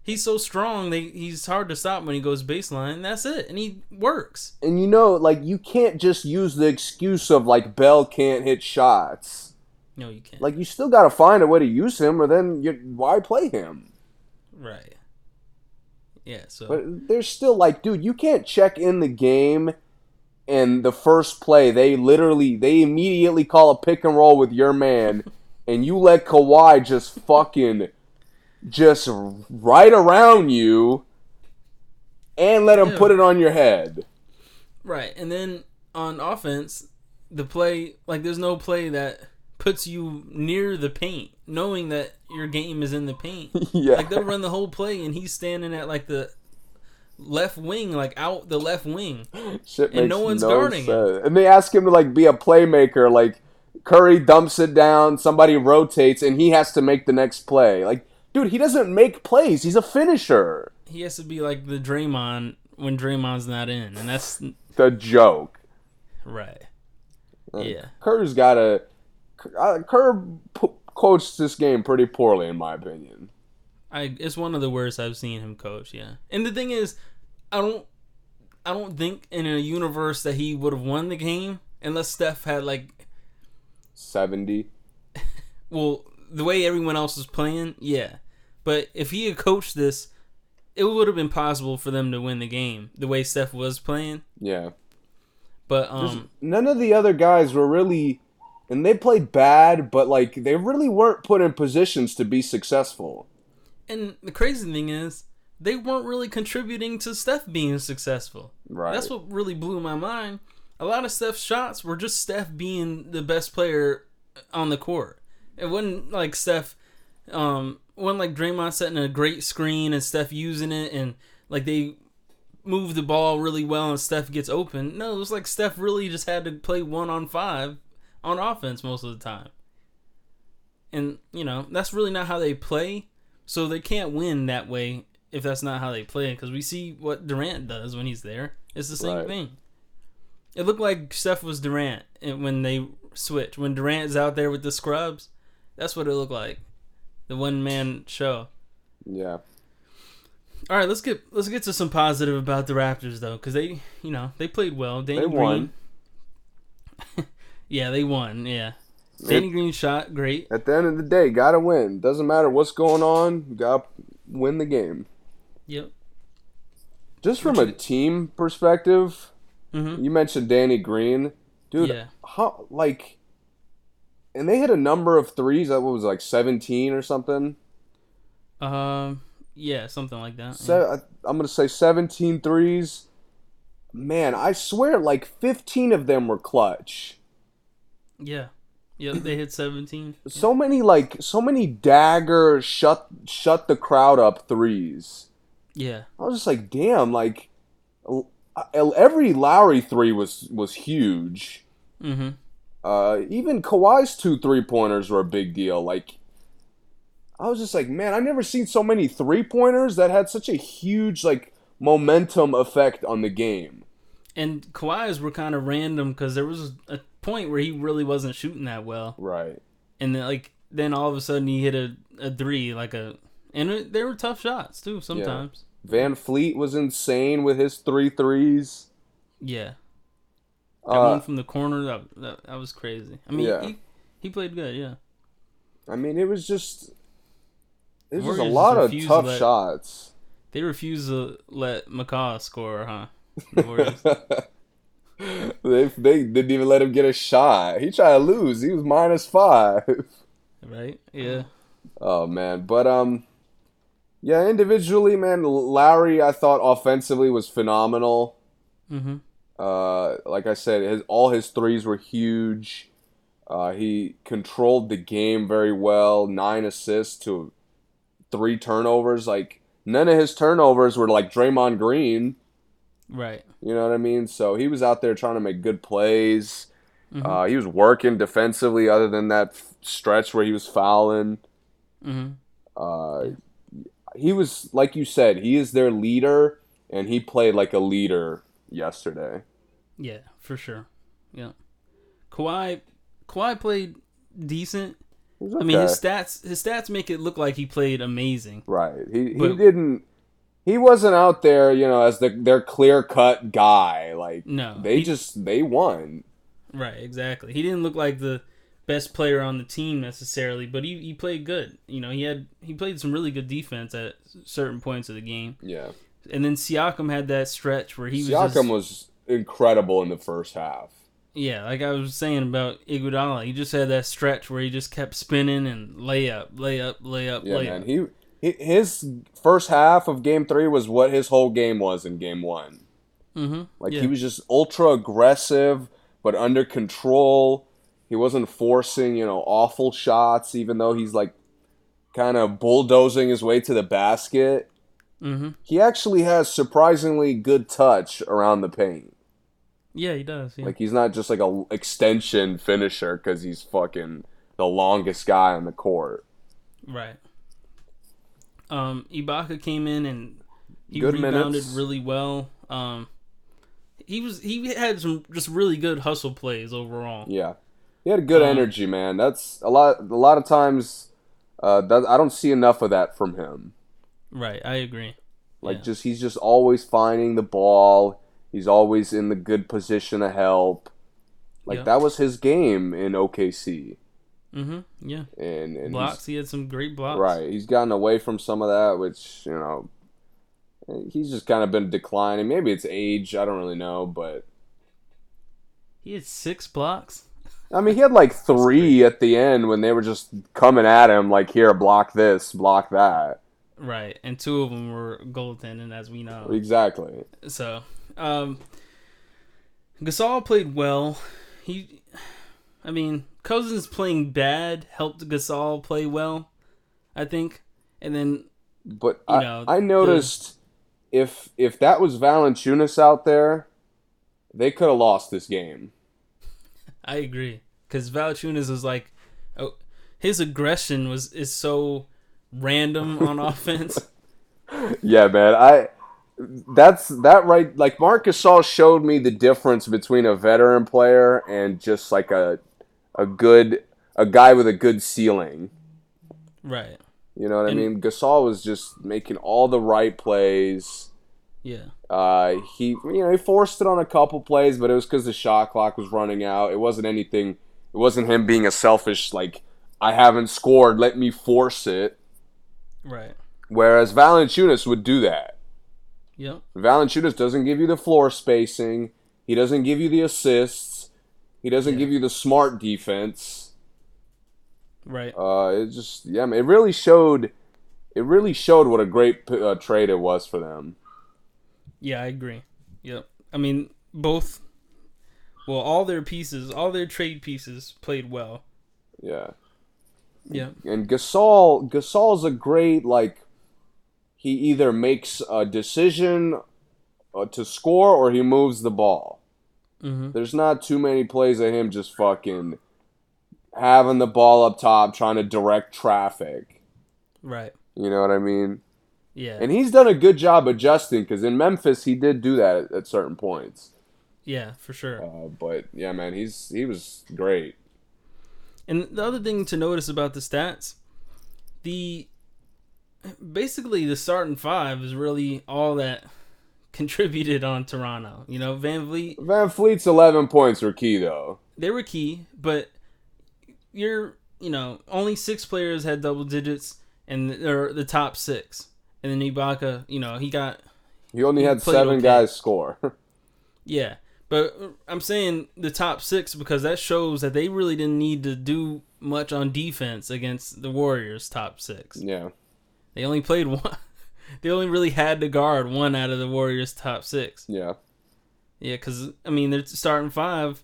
he's so strong. They he's hard to stop when he goes baseline. That's it. And he works. and you know like you can't just use the excuse of like bell can't hit shots No, you can't. like you still got to find a way to use him or then you why play him right. Yeah. So But there's still like, dude, you can't check in the game and the first play, they literally they immediately call a pick and roll with your man and you let Kawhi just fucking just right around you and let him Yeah. put it on your head. right. And then on offense, the play like there's no play that puts you near the paint, knowing that your game is in the paint. <laughs> yeah. Like they'll run the whole play and he's standing at like the left wing, like out the left wing. Shit and no one's guarding him. And they ask him to like be a playmaker like Curry dumps it down, somebody rotates and he has to make the next play. Like dude, he doesn't make plays. He's a finisher. He has to be like the Draymond when Draymond's not in, and that's The joke. right. Uh, Yeah. Kerr's got a uh, Kerr p- coached this game pretty poorly, in my opinion. I it's one of the worst I've seen him coach. Yeah, and the thing is, I don't, I don't think in a universe that he would have won the game unless Steph had like, Seventy. well, the way everyone else was playing, yeah. But if he had coached this, it would have been possible for them to win the game the way Steph was playing. Yeah. But um, none of the other guys were really, and they played bad, but like they really weren't put in positions to be successful. and the crazy thing is, they weren't really contributing to Steph being successful. Right. That's what really blew my mind. A lot of Steph's shots were just Steph being the best player on the court. It wasn't like Steph, um, wasn't like Draymond setting a great screen and Steph using it and like they move the ball really well and Steph gets open. No, it was like Steph really just had to play one on five on offense most of the time. And, you know, that's really not how they play. So they can't win that way if that's not how they play because we see what Durant does when he's there. It's the same Right. thing. It looked like Steph was Durant and when they switch. When Durant's out there with the scrubs, that's what it looked like. The one man show. Yeah. All right, let's get let's get to some positive about the Raptors though, because they you know they played well. Danny They won. Green. <laughs> yeah, they won. Yeah, Danny Green shot great. At the end of the day, gotta win. Doesn't matter what's going on, you gotta win the game. Yep. Just from a team perspective, Mhm. you mentioned Danny Green, dude. Yeah. How like, and they hit a number of threes. That was like seventeen or something. Um. Yeah, something like that. Se- I- I'm gonna say 17 threes. Man, I swear, like 15 of them were clutch. Yeah. Yep. They hit seventeen. <clears throat> So many, like, so many dagger shut shut the crowd up threes. Yeah. I was just like, damn, like, every Lowry three was was huge. Mm-hmm. Uh, even Kawhi's two three pointers were a big deal. Like, I was just like, man, I've never seen so many three pointers that had such a huge like momentum effect on the game. And Kawhi's were kind of random because there was a point where he really wasn't shooting that well, Right. and then like then all of a sudden he hit a, a three like a and it, they were tough shots too sometimes. VanVleet was insane with his three threes. Yeah. That Uh, one from the corner that, that that was crazy. I mean, Yeah. he, he played good. Yeah. I mean, it was just it was a lot of to tough let- shots. They refuse to let McCaw score, huh? <laughs> The they they didn't even let him get a shot. He tried to lose. He was minus five. right? Yeah. Oh man, but um, yeah, individually, man, Lowry, I thought offensively was phenomenal. Mm-hmm. Uh, like I said, his all his threes were huge. Uh, he controlled the game very well. Nine assists to three turnovers. Like none of his turnovers were like Draymond Green. Right. You know what I mean? So he was out there trying to make good plays. Mhm. Uh, he was working defensively, other than that f- stretch where he was fouling. Mm-hmm. Uh, he was like you said, he is their leader, and he played like a leader yesterday. Yeah, for sure. Yeah. Kawhi Kawhi played decent. He was I mean, his stats his stats make it look like he played amazing. right. He he But- didn't. He wasn't out there, you know, as the their clear cut guy. Like No, they he- just they won. Right, exactly. He didn't look like the best player on the team necessarily, but he, he played good. You know, he had he played some really good defense at certain points of the game. Yeah, And then Siakam had that stretch where he was Siakam was incredible in the first half. yeah, like I was saying about Iguodala, he just had that stretch where he just kept spinning and layup, layup, layup, Yeah, layup. man. He, he his first half of game three was what his whole game was in game one. mm-hmm. Like yeah. he was just ultra aggressive, but under control. He wasn't forcing, you know, awful shots, even though he's like kind of bulldozing his way to the basket. mm-hmm. He actually has surprisingly good touch around the paint. Yeah, he does. Yeah. Like he's not just like a extension finisher because he's fucking the longest guy on the court. Right. Um, Ibaka came in and he Good rebounded minutes. really well. Um, he was he had some just really good hustle plays overall. Yeah, he had a good Um, energy, man. That's a lot. A lot of times, uh, that, I don't see enough of that from him. Right, I agree. Like Yeah. just he's just always finding the ball. He's always in the good position to help. Like Yeah. that was his game in OKC, Mm-hmm. Yeah, and, and blocks. He had some great blocks. right. He's gotten away from some of that, which you know, he's just kind of been declining. Maybe it's age. I don't really know, but He had six blocks. I mean, he had like three at the end when they were just coming at him, like here, block this, block that. Right, and two of them were goaltending, as we know. Exactly. So, um, Gasol played well. He, I mean, Cousins playing bad helped Gasol play well, I think. And then, But I, know, I the- noticed if if that was Valanciunas out there, they could have lost this game. I agree because Valanciunas was like, oh, his aggression was is so random on <laughs> offense. Yeah, man. I that's that right. Like Marcus Gasol showed me the difference between a veteran player and just like a a good a guy with a good ceiling. right. You know what And- I mean? Gasol was just making all the right plays. Yeah. Uh, he you know he forced it on a couple plays, but it was because the shot clock was running out. It wasn't anything. It wasn't him being a selfish like I haven't scored. Let me force it. Right. Whereas Valanciunas would do that. Yep. Valanciunas doesn't give you the floor spacing. He doesn't give you the assists. He doesn't Yeah. give you the smart defense. Right. Uh, it just yeah, it really showed. It really showed what a great uh, trade it was for them. Yeah, I agree. Yep. I mean, both. Well, all their pieces, all their trade pieces played well. Yeah, Yeah. and Gasol, Gasol's a great like. He either makes a decision uh, to score or he moves the ball. Mm-hmm. There's not too many plays of him just fucking having the ball up top, trying to direct traffic. Right. You know what I mean? Yeah. And he's done a good job adjusting because in Memphis he did do that at, at certain points. yeah, for sure. Uh, but yeah, man, he's he was great. And the other thing to notice about the stats, the basically the starting five is really all that <laughs> contributed on Toronto. You know, VanVleet, Van Fleet's 11 points were key though. they were key, but you're you know only six players had double digits, and they're the top six. And then Ibaka, you know, he got He only He had seven okay. guys score. <laughs> Yeah, but I'm saying the top six because that shows that they really didn't need to do much on defense against the Warriors' top six. yeah, They only played <laughs> one. They only really had to guard one out of the Warriors' top six. yeah, Yeah, because I mean they're starting five.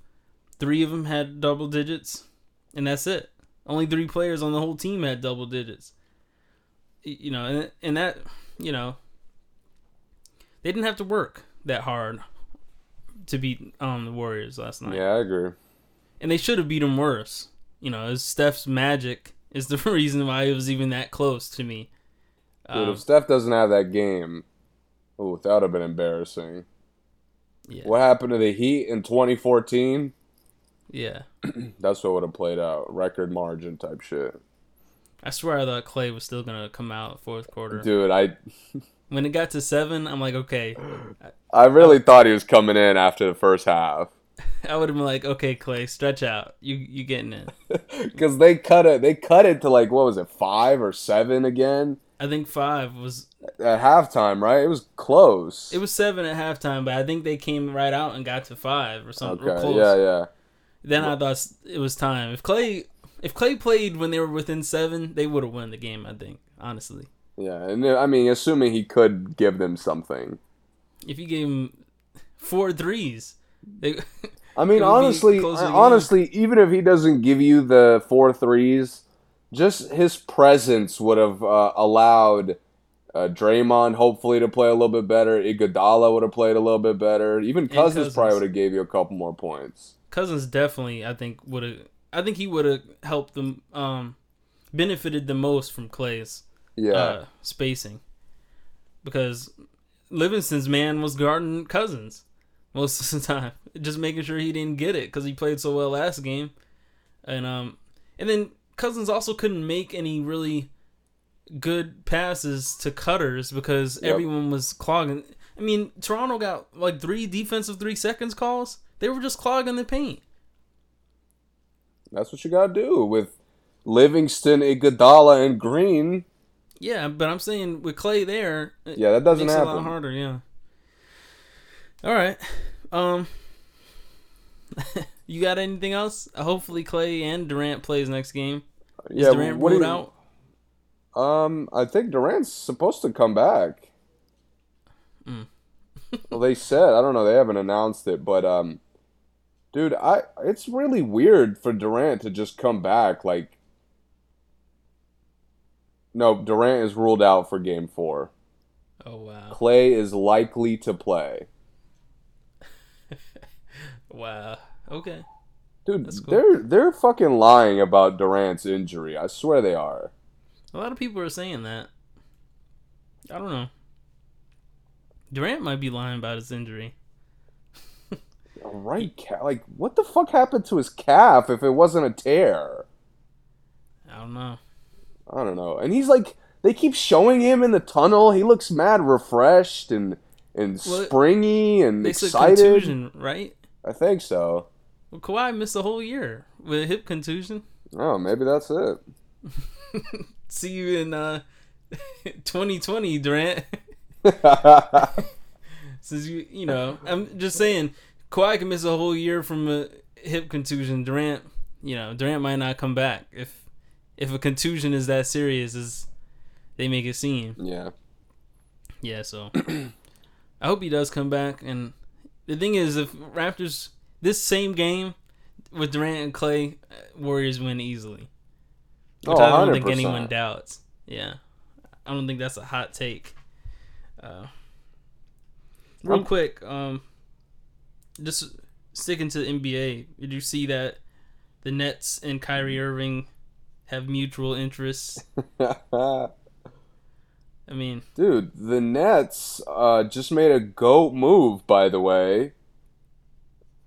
Three of them had double digits, and that's it. Only three players on the whole team had double digits. You know, and and that you know they didn't have to work that hard to beat um the Warriors last night, yeah. I agree. and they should have beat them worse. You know, as Steph's magic is the <laughs> reason why it was even that close to me. Dude, Um, if Steph doesn't have that game, oh, that would have been embarrassing. yeah, What happened to the Heat in 2014? yeah. <clears throat> That's what would have played out. Record margin type shit. I swear I thought Clay was still gonna come out fourth quarter. Dude, I <laughs> When it got to seven, I'm like, okay. I really thought he was coming in after the first half. <laughs> I would have been like, okay, Clay, stretch out. You you getting in? Because <laughs> they cut it, they cut it to like what was it, five or seven again I think five was at halftime, right? It was close. it was seven at halftime, but I think they came right out and got to five or something. okay. Yeah, yeah, Then I thought it was time. If Clay if Clay played when they were within seven, they would have won the game. I think honestly. yeah. And I mean, assuming he could give them something. If you gave him four threes, they <laughs> I mean, honestly, close to the game. honestly, even if he doesn't give you the four threes, just his presence would have uh, allowed uh, Draymond hopefully to play a little bit better. Iguodala would have played a little bit better. Even Cousins, Cousins. probably would have gave you a couple more points. Cousins definitely, I think would have. I think he would have helped them, um, benefited the most from Clay's Yeah, uh, spacing, because Livingston's man was guarding Cousins most <laughs> of the time, just making sure he didn't get it because he played so well last game, and um, and then Cousins also couldn't make any really good passes to cutters because Yep. everyone was clogging. I mean, Toronto got like three defensive three seconds calls. They were just clogging the paint. That's what you got to do with Livingston, Iguodala, and Green. Yeah, but I'm saying with Clay there, Yeah, that doesn't makes it a lot harder. Yeah. All right. Um. <laughs> you got anything else? Hopefully Clay and Durant plays next game. Is yeah, Durant what ruled you- out? Um, I think Durant's supposed to come back. Mm. well, they said I don't know. They haven't announced it, but um, dude, I it's really weird for Durant to just come back. Like, no, Durant is ruled out for Game Four. Oh wow, Clay is likely to play. <laughs> wow. Okay. Dude, cool. they're they're fucking lying about Durant's injury. I swear they are. A lot of people are saying that. I don't know. Durant might be lying about his injury. Right, ca- like what the fuck happened to his calf if it wasn't a tear? I don't know. I don't know. And he's like, they keep showing him in the tunnel. He looks mad refreshed and and Well, springy and excited. contusion, right? I think so. Well, Kawhi missed a whole year with a hip contusion. Oh, maybe that's it. <laughs> See you in uh, <laughs> 2020, Durant. <laughs> Since you, you know, I'm just saying, Kawhi can miss a whole year from a hip contusion. Durant, you know, Durant might not come back if if a contusion is that serious as they make it seem. yeah. Yeah, so <clears throat> I hope he does come back. And the thing is, if Raptors this same game with Durant and Clay, uh, Warriors win easily. Which Oh, I don't think 100%. anyone doubts. Yeah, I don't think that's a hot take. Uh, real quick, um, just sticking to the NBA. Did you see that the Nets and Kyrie Irving have mutual interests? <laughs> I mean, Dude, the Nets uh, just made a goat move, by the way.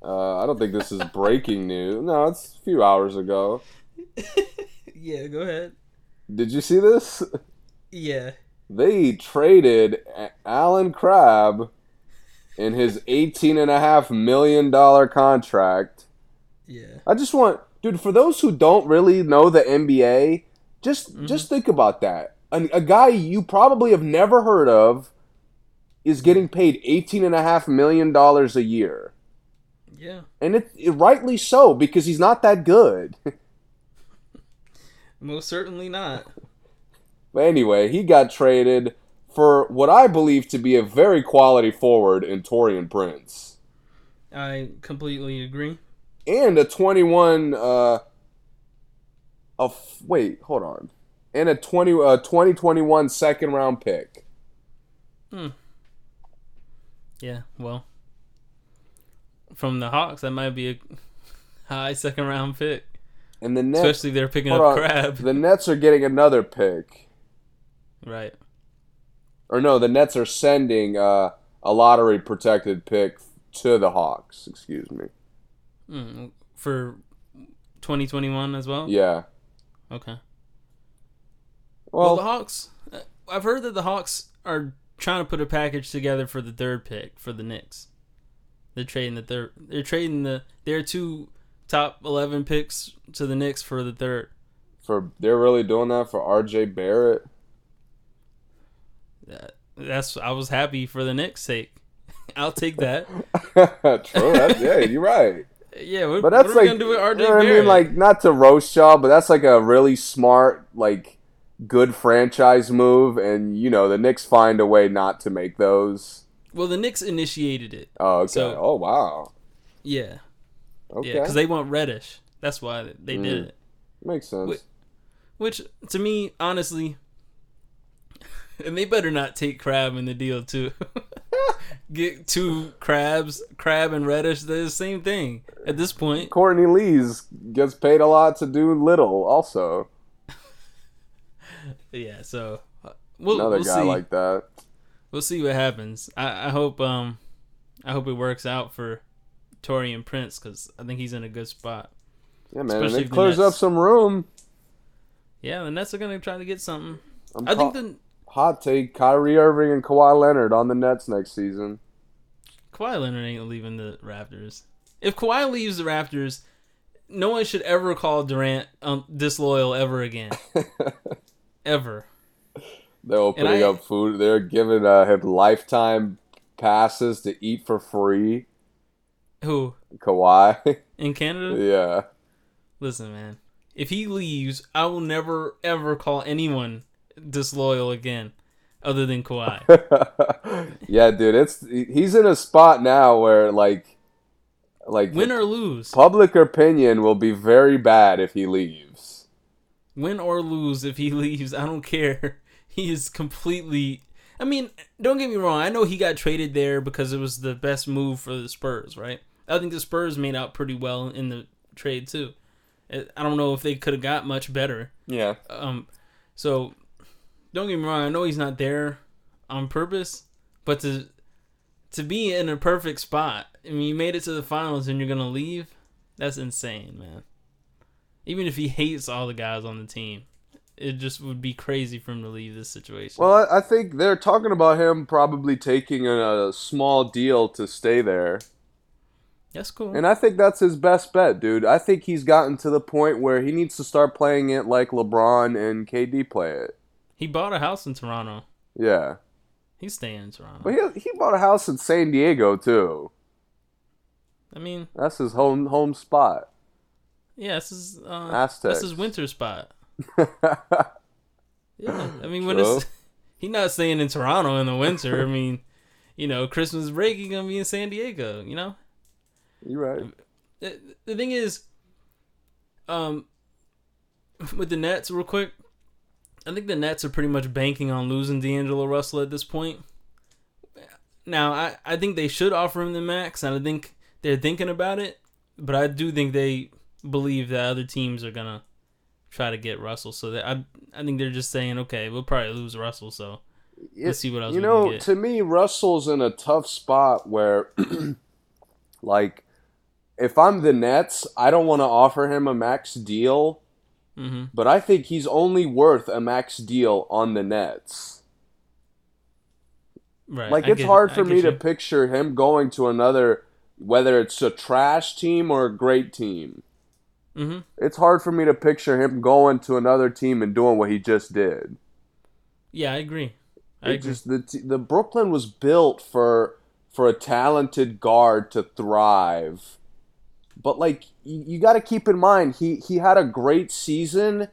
Uh, I don't think this is <laughs> breaking news. No, it's a few hours ago. <laughs> yeah, go ahead. Did you see this? Yeah. They traded Allen Crabbe in his $18.5 million contract. Yeah. I just want, dude, for those who don't really know the NBA, just mm-hmm. just think about that. A, a guy you probably have never heard of is getting paid $18.5 million a year. Yeah. And it, it rightly so because he's not that good. <laughs> Most certainly not. But anyway, he got traded for what I believe to be a very quality forward in Taurean Prince. I completely agree. And a 21 uh a f- wait, hold on. And a 20 uh 2021 second round pick. Hmm. Yeah, well. From the Hawks, that might be a high second round pick. And the Nets Especially if they're picking up on, Crabbe. The Nets are getting another pick. Right. Or no, the Nets are sending uh a lottery protected pick to the Hawks, excuse me. Mm, for 2021 as well? Yeah. Okay. Well, Well, the Hawks, uh, I've heard that the Hawks are trying to put a package together for the third pick for the Knicks. They're trading the third. They're trading the their two top 11 picks to the Knicks for the third. for they're really doing that for RJ Barrett. That, that's I was happy for the Knicks' sake. <laughs> I'll take that. <laughs> True. That, yeah, you're right. Yeah, what, But that's what like, gonna do with RJ you know I mean? Like, not to roast y'all, but that's like a really smart, like, good franchise move, and you know the Knicks find a way not to make those. well, the Knicks initiated it. Oh, okay. So- oh, wow. Yeah, Okay, yeah, because they want Reddish. That's why they did Mm. it. makes sense. Which to me, honestly, and they better not take Crabbe in the deal too. <laughs> Get two crabs, Crabbe and Reddish. They're the same thing at this point. Courtney Lee's gets paid a lot to do little, also. <laughs> Yeah, so uh, we'll, Another we'll guy see. like that. we'll see what happens. I, I hope um, I hope it works out for Taurean Prince because I think he's in a good spot. Yeah, man. And Especially it if the clears up some room. Yeah, the Nets are gonna try to get something. I'm I think ca- the hot take: Kyrie Irving and Kawhi Leonard on the Nets next season. Kawhi Leonard ain't leaving the Raptors. If Kawhi leaves the Raptors, no one should ever call Durant um, disloyal ever again. <laughs> ever. They're opening I- up food. They're giving uh, him lifetime passes to eat for free. Who? Kawhi. <laughs> In Canada? yeah. Listen, man. If he leaves, I will never ever call anyone disloyal again, other than Kawhi. <laughs> yeah, dude, it's he's in a spot now where like like Win or lose, public opinion will be very bad if he leaves. win or lose, if he <laughs> leaves, I don't care. <laughs> He is completely. I mean, don't get me wrong. I know he got traded there because it was the best move for the Spurs, right? I think the Spurs made out pretty well in the trade too. I I don't know if they could have got much better. Yeah. Um, so don't get me wrong. I know he's not there on purpose, but to to be in a perfect spot, I mean, you made it to the finals and you're gonna leave. That's insane, man. Even if he hates all the guys on the team, it just would be crazy for him to leave this situation. Well, I I think they're talking about him probably taking a small deal to stay there. That's cool. And I think that's his best bet, dude. I think he's gotten to the point where he needs to start playing it like LeBron and KD play it. He bought a house in Toronto. Yeah. He's staying in Toronto. But he, he bought a house in San Diego too. I mean, That's his home home spot. yeah, this is uh, Aztecs. that's his winter spot. <laughs> Yeah, I mean when True. it's <laughs> he not staying in Toronto in the winter. I mean, you know, Christmas break he gonna be in San Diego. You know, You're right. the, the thing is, um, <laughs> with the Nets, real quick, I think the Nets are pretty much banking on losing D'Angelo Russell at this point. Now, I I think they should offer him the max, and I think they're thinking about it. But I do think they believe that other teams are gonna try to get Russell. So that I I think they're just saying, okay, we'll probably lose Russell. So Let's see what else You we can know, to me, Russell's in a tough spot where, <clears throat> like, if I'm the Nets, I don't want to offer him a max deal, hmm but I think he's only worth a max deal on the Nets. right, Like, I it's hard for me to picture him going to another, whether it's a trash team or a great team. Mm-hmm. It's hard for me to picture him going to another team and doing what he just did. Yeah, I agree. I agree. just the the Brooklyn was built for for a talented guard to thrive. But like you, you got to keep in mind he he had a great season,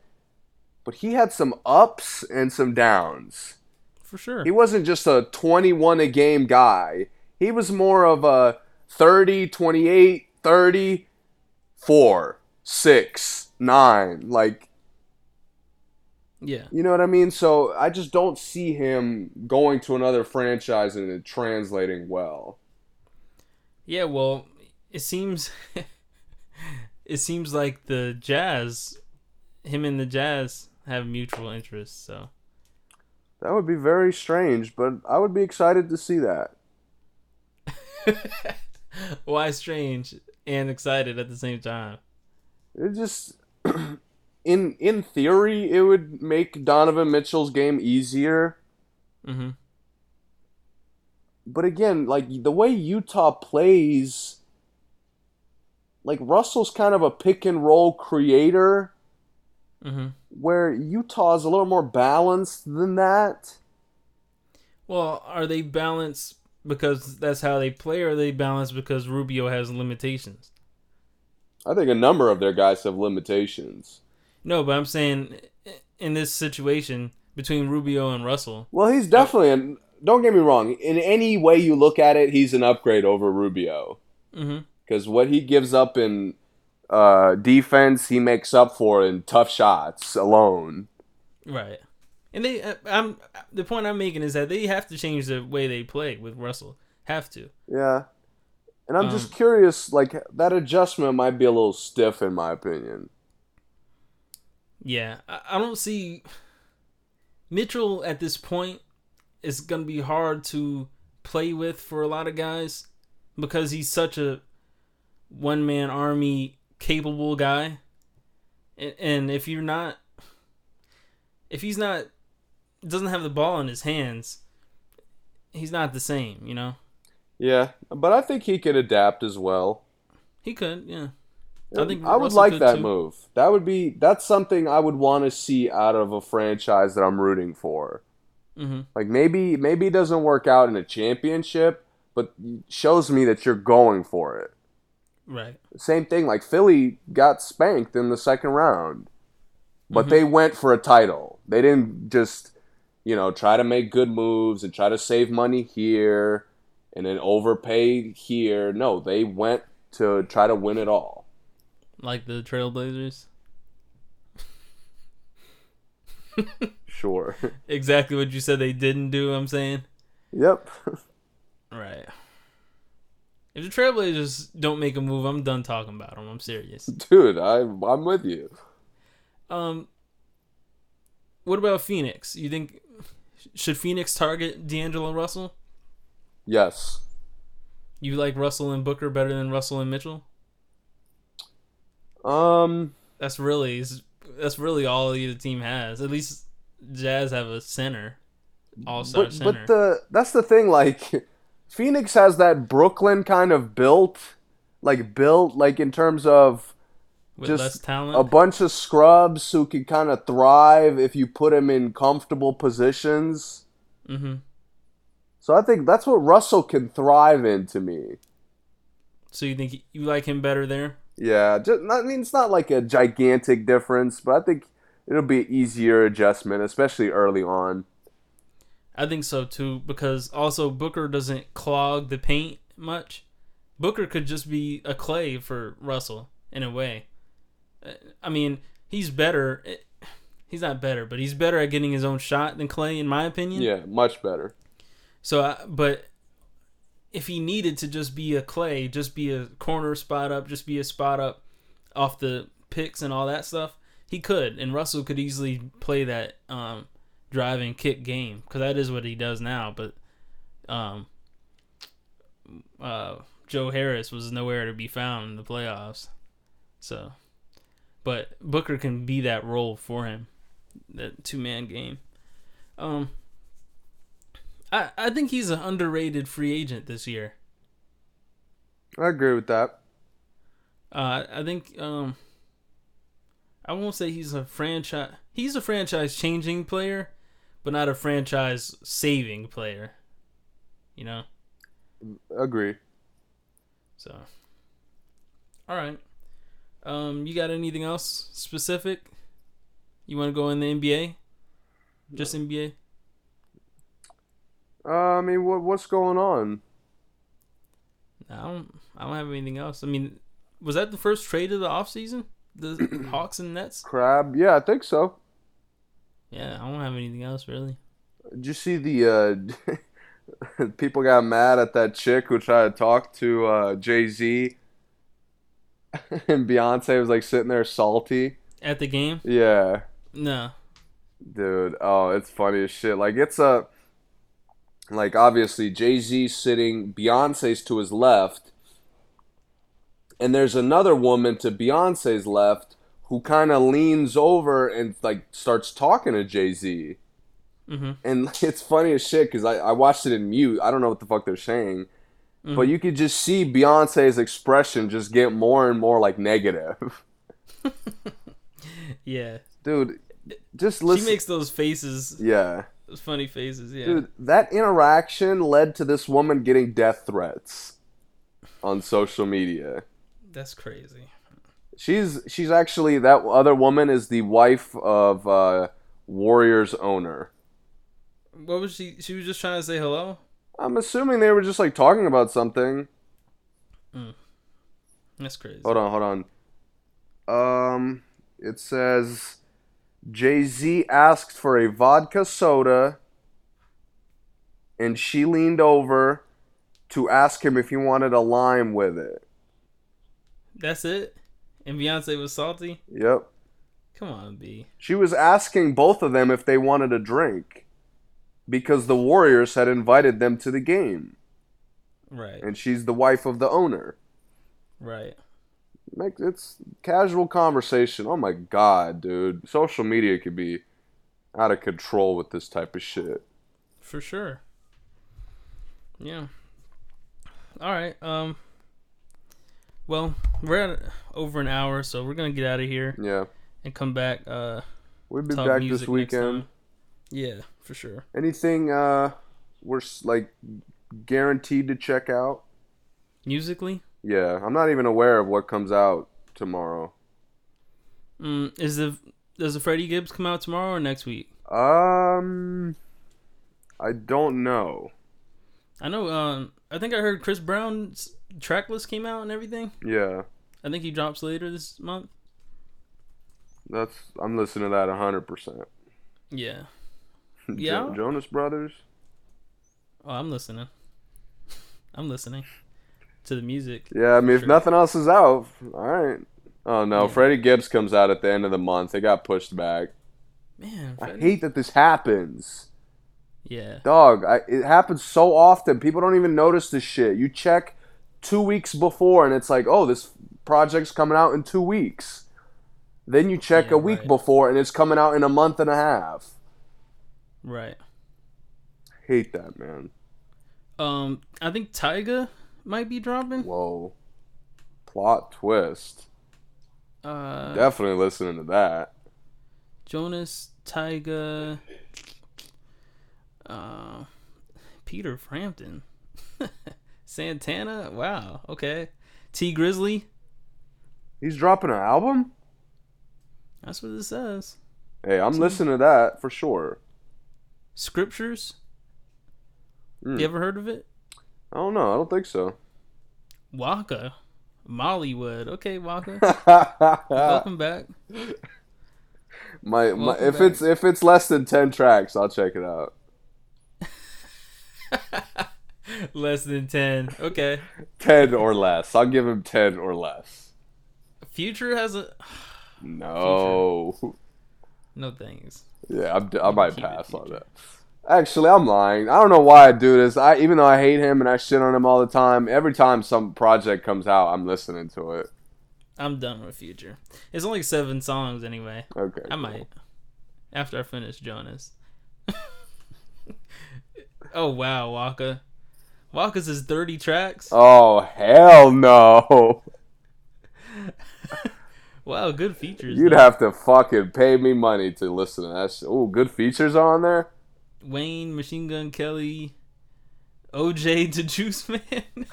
but he had some ups and some downs. for sure. He wasn't just a 21 a game guy. He was more of a 30, 28, 30, 4, 6, 9 like yeah. You know what I mean? So I just don't see him going to another franchise and it translating well. Yeah, well, it seems <laughs> it seems like the Jazz, him and the Jazz have mutual interests. So That would be very strange, but I would be excited to see that. <laughs> why strange and excited at the same time? It just <clears throat> in in theory it would make Donovan Mitchell's game easier, hmm but again, like the way Utah plays like Russell's kind of a pick and roll creator hmm where Utah is a little more balanced than that. Well, are they balanced because that's how they play, or are they balanced because Rubio has limitations? I think a number of their guys have limitations. No, but I'm saying in this situation between Rubio and Russell. Well, he's definitely an. Don't get me wrong. In any way you look at it, he's an upgrade over Rubio hmm because what he gives up in uh, defense, he makes up for in tough shots alone. Right. And they, uh, I'm the point I'm making is that they have to change the way they play with Russell. Have to. Yeah, and I'm Um, just curious. Like that adjustment might be a little stiff, in my opinion. Yeah, I, I don't see Mitchell at this point is gonna be hard to play with for a lot of guys because he's such a one man army capable guy. And, and if you're not, if he's not, doesn't have the ball in his hands, he's not the same. You know, Yeah, but I think he could adapt as well. he could. Yeah, I think I would like that too. move. That would be that's something I would want to see out of a franchise that I'm rooting for. hmm Like maybe maybe it doesn't work out in a championship, but shows me that you're going for it. Right. Same thing like Philly got spanked in the second round. But Mhm. they went for a title. They didn't just you know, try to make good moves and try to save money here and then overpay here. No, they went to try to win it all. Like the Trailblazers. <laughs> Sure. Exactly what you said they didn't do, I'm saying. yep. Right. If the Trailblazers don't make a move, I'm done talking about them. I'm serious. Dude, I I'm with you. Um, what about Phoenix? You think should Phoenix target D'Angelo Russell? Yes. You like Russell and Booker better than Russell and Mitchell? Um That's really that's really all either team has. At least Jazz have a center, all star but, center. but the that's the thing like Phoenix has that Brooklyn kind of built like built like in terms of with just less talent. a bunch of scrubs who can kind of thrive if you put them in comfortable positions. mm-hmm. So I think that's what Russell can thrive in to me. So you think you like him better there? Yeah, just I mean it's not like a gigantic difference, but I think it'll be an easier adjustment, especially early on. I think so too, because also Booker doesn't clog the paint much. Booker could just be a Klay for Russell in a way. Uh, I mean, he's better. eh, He's not better, but he's better at getting his own shot than Klay, in my opinion. Yeah, much better. So, I, but if he needed to just be a Klay, just be a corner spot up, just be a spot up off the picks and all that stuff, he could, and Russell could easily play that um, drive and kick game because that is what he does now. But um, uh, Joe Harris was nowhere to be found in the playoffs. So, but Booker can be that role for him, that two man game. Um, I I think he's an underrated free agent this year. I agree with that. Uh, I think um, I won't say he's a franchise. He's a franchise changing player, but not a franchise saving player. You know. Agree. So. All right. Um, you got anything else specific? You want to go in the NBA? Just NBA? Uh, I mean, what what's going on? I don't. I don't have anything else. I mean, was that the first trade of the offseason? The <clears throat> Hawks and Nets? Crabbe? Yeah, I think so. Yeah, I don't have anything else really. Did you see the uh, <laughs> people got mad at that chick who tried to talk to uh, Jay Z, <laughs> and Beyonce was like sitting there salty. At the game? Yeah, No. dude. Oh, it's funny as shit. Like it's a like obviously Jay Z sitting, Beyonce's to his left, and there's another woman to Beyonce's left who kind of leans over and like starts talking to Jay Z. Mm-hmm. and <laughs> it's funny as shit because I, I watched it in mute. I don't know what the fuck they're saying, but you could just see Beyonce's expression just get more and more like negative. <laughs> <laughs> Yeah. Dude, just listen. She makes those faces, yeah, those funny faces. Yeah. dude, that interaction led to this woman getting death threats on social media. That's crazy. She's she's actually that other woman is the wife of uh, Warriors owner. What was she? She was just trying to say hello. I'm assuming they were just like talking about something. Mm. That's crazy. Hold on, hold on. Um, it says Jay Z asked for a vodka soda, and she leaned over to ask him if he wanted a lime with it. That's it. And Beyonce was salty. Yep. Come on, B. She was asking both of them if they wanted a drink because the Warriors had invited them to the game, Right. and she's the wife of the owner. Right. Like it's casual conversation. Oh my god, dude. Social media could be out of control with this type of shit. For sure. Yeah. All right. Um. Well, we're at over an hour, so we're gonna get out of here Yeah. and come back. Uh, We'll be back this weekend. Yeah, for sure. Anything uh we're like guaranteed to check out? Musically, Yeah, I'm not even aware of what comes out tomorrow. mm, is the does the Freddie Gibbs come out tomorrow or next week? Um I don't know. I know. Um, I think I heard Chris Brown's track list came out and everything. Yeah, I think he drops later this month. that's I'm listening to that hundred percent. Yeah. <laughs> Yeah. Jonas Brothers. Oh, I'm listening. <laughs> I'm listening to the music. Yeah, I mean, if Sure. nothing else is out, all right. Oh no, Yeah. Freddie Gibbs comes out at the end of the month. It got pushed back. Man, I hate that this happens. Yeah. Dog, I, it happens so often. People don't even notice this shit. You check two weeks before, and it's like, oh, this project's coming out in two weeks. Then you check Yeah, a week right. before, and it's coming out in a month and a half. Right. Hate that, man. Um, I think Tyga might be dropping. Whoa. Plot twist. Uh, Definitely listening to that. Jonas, Tyga, uh, Peter Frampton, <laughs> Santana. Wow. Okay. Tee Grizzley. He's dropping an album? That's what it says. Hey, I'm listening to that for sure. Scriptures. Mm. You ever heard of it? I don't know. I don't think so. Waka. Mollywood. Okay, Waka. <laughs> Welcome back. my Welcome if back. it's if it's less than 10 tracks, I'll check it out. <laughs> <laughs> Less than 10. Okay. 10 or less. I'll give him 10 or less. Future has a. <sighs> No. No thanks. Yeah, I'm, I might pass on future. that. Actually, I'm lying. I don't know why I do this. I even though I hate him and I shit on him all the time, every time some project comes out, I'm listening to it. I'm done with Future. It's only seven songs anyway. Okay. I cool. might. After I finish Jonas. <laughs> oh, wow, Waka. Waka's is 30 tracks. Oh hell no! <laughs> Wow, good features. You'd though. have to fucking pay me money to listen to that. Shit. Oh, good features are on there. Wayne, Machine Gun Kelly, OJ da Juiceman,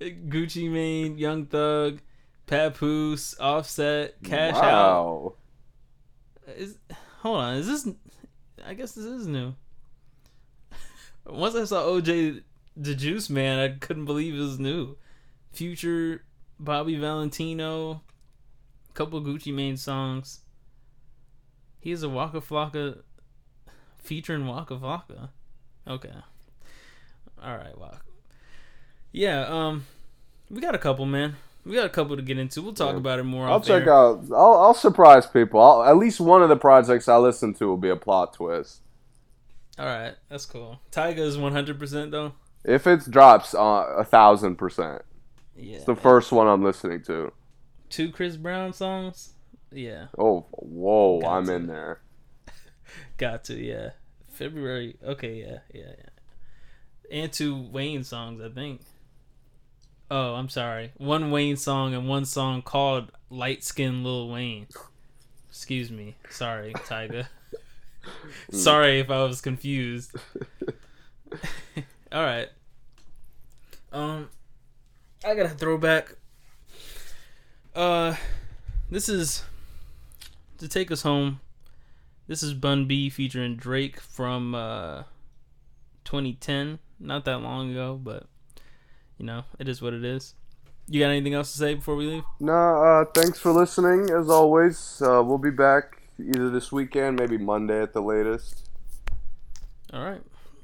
<laughs> Gucci Mane, Young Thug, Papoose, Offset, Cash Out. Is hold on, is this? I guess this is new. <laughs> Once I saw OJ da Juiceman, I couldn't believe it was new. Future, Bobby Valentino, a couple Gucci Mane songs. He He's a Waka Flocka featuring Waka Flocka. Okay. All right, Waka. Yeah, um, we got a couple, man. We got a couple to get into. We'll talk Yeah. about it more. I'll check air. out. I'll, I'll surprise people. I'll, at least one of the projects I listen to will be a plot twist. All right, that's cool. Tyga is one hundred percent though. If it drops, uh, a thousand percent. Yeah. It's the first one I'm listening to. Two Chris Brown songs. Yeah, Oh, whoa! Got I'm to. in there. <laughs> got to. Yeah, February. Okay, yeah, yeah, yeah. And two Wayne songs, I think. Oh, I'm sorry. One Wayne song and one song called "Light Skin Lil Wayne." Excuse me. Sorry, <laughs> Tyga. sorry if I was confused. <laughs> All right. Um, I got a throwback. Uh, this is to take us home. This is Bun B featuring Drake from uh 2010. Not that long ago, but you know, it is what it is. You got anything else to say before we leave? No, uh, thanks for listening. As always, uh, we'll be back either this weekend, maybe Monday at the latest. All right.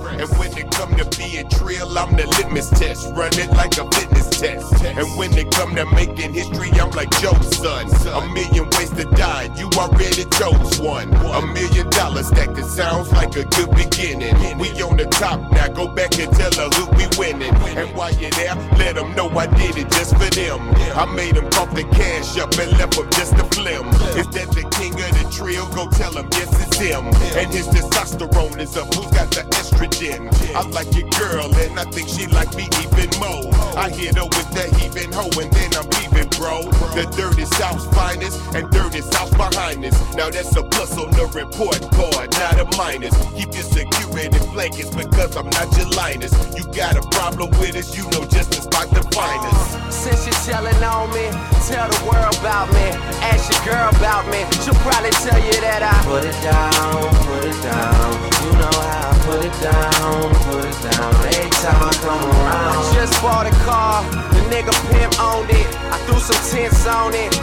And when it come to being trill, I'm the litmus test. Run it like a fitness test. And when it come to making history, I'm like Joe's son. A million ways to die, you already chose one. A million dollars stacked, it sounds like a good beginning. We on the top now, go back and tell her who we winning. And while you're there, let them know I did it just for them. I made them pump the cash up and left them just a flim. Is that the king of the trill? Go tell him yes, it's him. And his testosterone is up. Who's got the estrogen? I like your girl, and I think she like me even more. I hit her with that heaving hoe, and then I'm leaving, bro. The dirty South's finest, and dirty South behind us. Now that's a plus on the report card, not a minus. Keep your security blankets because I'm not your linus. You got a problem with us, you know just the spot. Since you're telling on me, tell the world about me. Ask your girl about me, she'll probably tell you that I put it down, put it down. You know how put it down, put it down. Every time I come around. I just bought a car, the nigga pimp owned it. I threw some tints on it,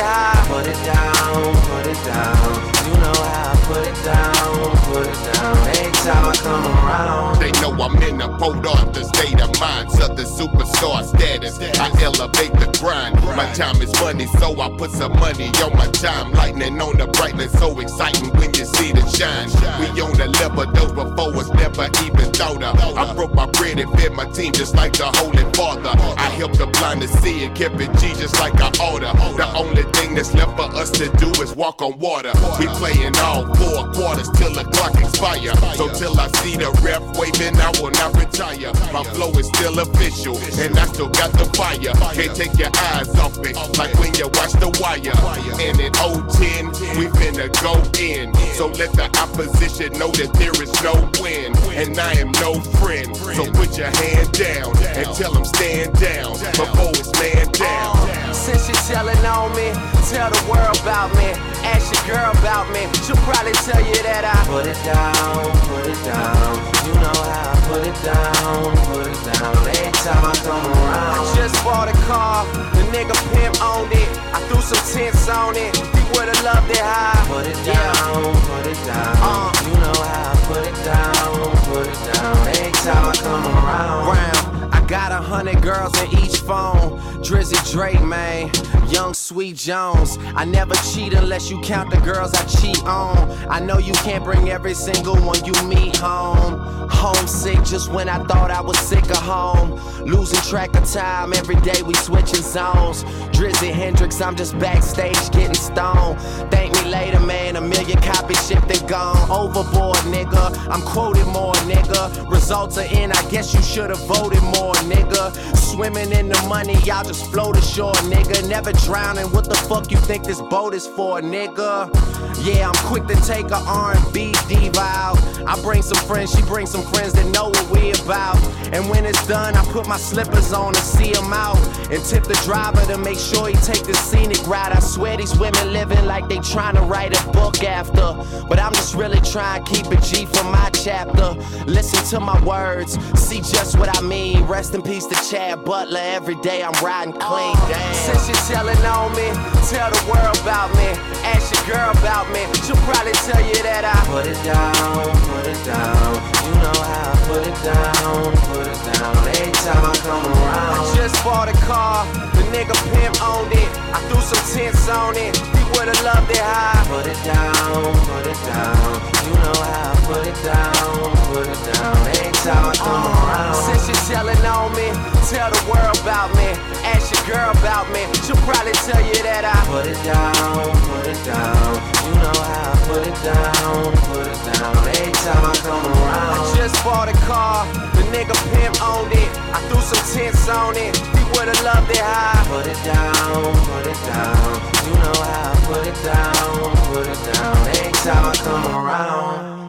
high. Put it down, put it down. You know how I put it down, put it down. Every time I come around. They know I'm in the Port the state of mind, So the superstar status. I elevate the grind. My time is money, so I put some money on my time. Lightning on the brightness, so exciting when you see the shine. We on the level, though before it's never even thought of. I broke my bread and fed my team just like the Holy Father. I helped the blind to see and kept it G just like I order. The only thing that's left for us to do is walk on water. We playing all four quarters till the clock expire. So till I see the ref waving, I will not retire. My flow is still official, and I still got the fire. Can't take your eyes off it, like when you watch the wire. And in 010, we finna go in. So let the opposition know that there is no win, and I am no friend. So put your hand down and tell them stand down before it's man down. Since you're telling on me, tell the world about me. Ask your girl about me, she'll probably tell you that I put it down, put it down. You know how I put it down, put it down. Every time I come around. I just bought a car, the nigga pimp owned it. I threw some tints on it, he would've loved it high. Put it down, put it down. Uh, you know how I put it down, put it down. Every time I come around. Round. Got a hundred girls in each phone. Drizzy Drake, man. Young Sweet Jones. I never cheat unless you count the girls I cheat on. I know you can't bring every single one you meet home. Homesick just when I thought I was sick of home. Losing track of time, every day we switching zones. Drizzy Hendrix, I'm just backstage getting stoned. Thank me later, man. A million copies shipped and gone. Overboard, nigga. I'm quoted more, nigga. Results are in, I guess you should've voted more, nigga. Swimming in the money, y'all just float ashore, nigga. Never drowning. What the fuck you think this boat is for, nigga? Yeah, I'm quick to take a R&B diva out. I bring some friends, she brings some friends that know what we about. And when it's done, I put my slippers on and see him out. And tip the driver to make sure he take the scenic route. I swear these women living like they trying to write a book after. But I'm just really trying to keep it G for my chapter. Listen to my words, see just what I mean. Rest in peace to Chad Butler. Every day I'm riding clean. Oh, Damn. Since you're telling on me, tell the world about me. Ask your girl about me, she'll probably tell you that I put it down, put it down. You know how I put it down, put it down. Every time I come around. I just bought a car, the nigga pimp owned it. I threw some tints on it, he would've loved it high. Put it down, put it down. You know how I put it down, put it down. Time I around. Since you're telling on me, tell the world about me. Ask your girl about me, she'll probably tell you that I put it down, put it down. You know how I put it down, put it down. Every time I come around. I just bought a car, the nigga pimp owned it. I threw some tints on it, he would've loved it high. Put it down, put it down. You know how put it down, put it down. Every time I come around.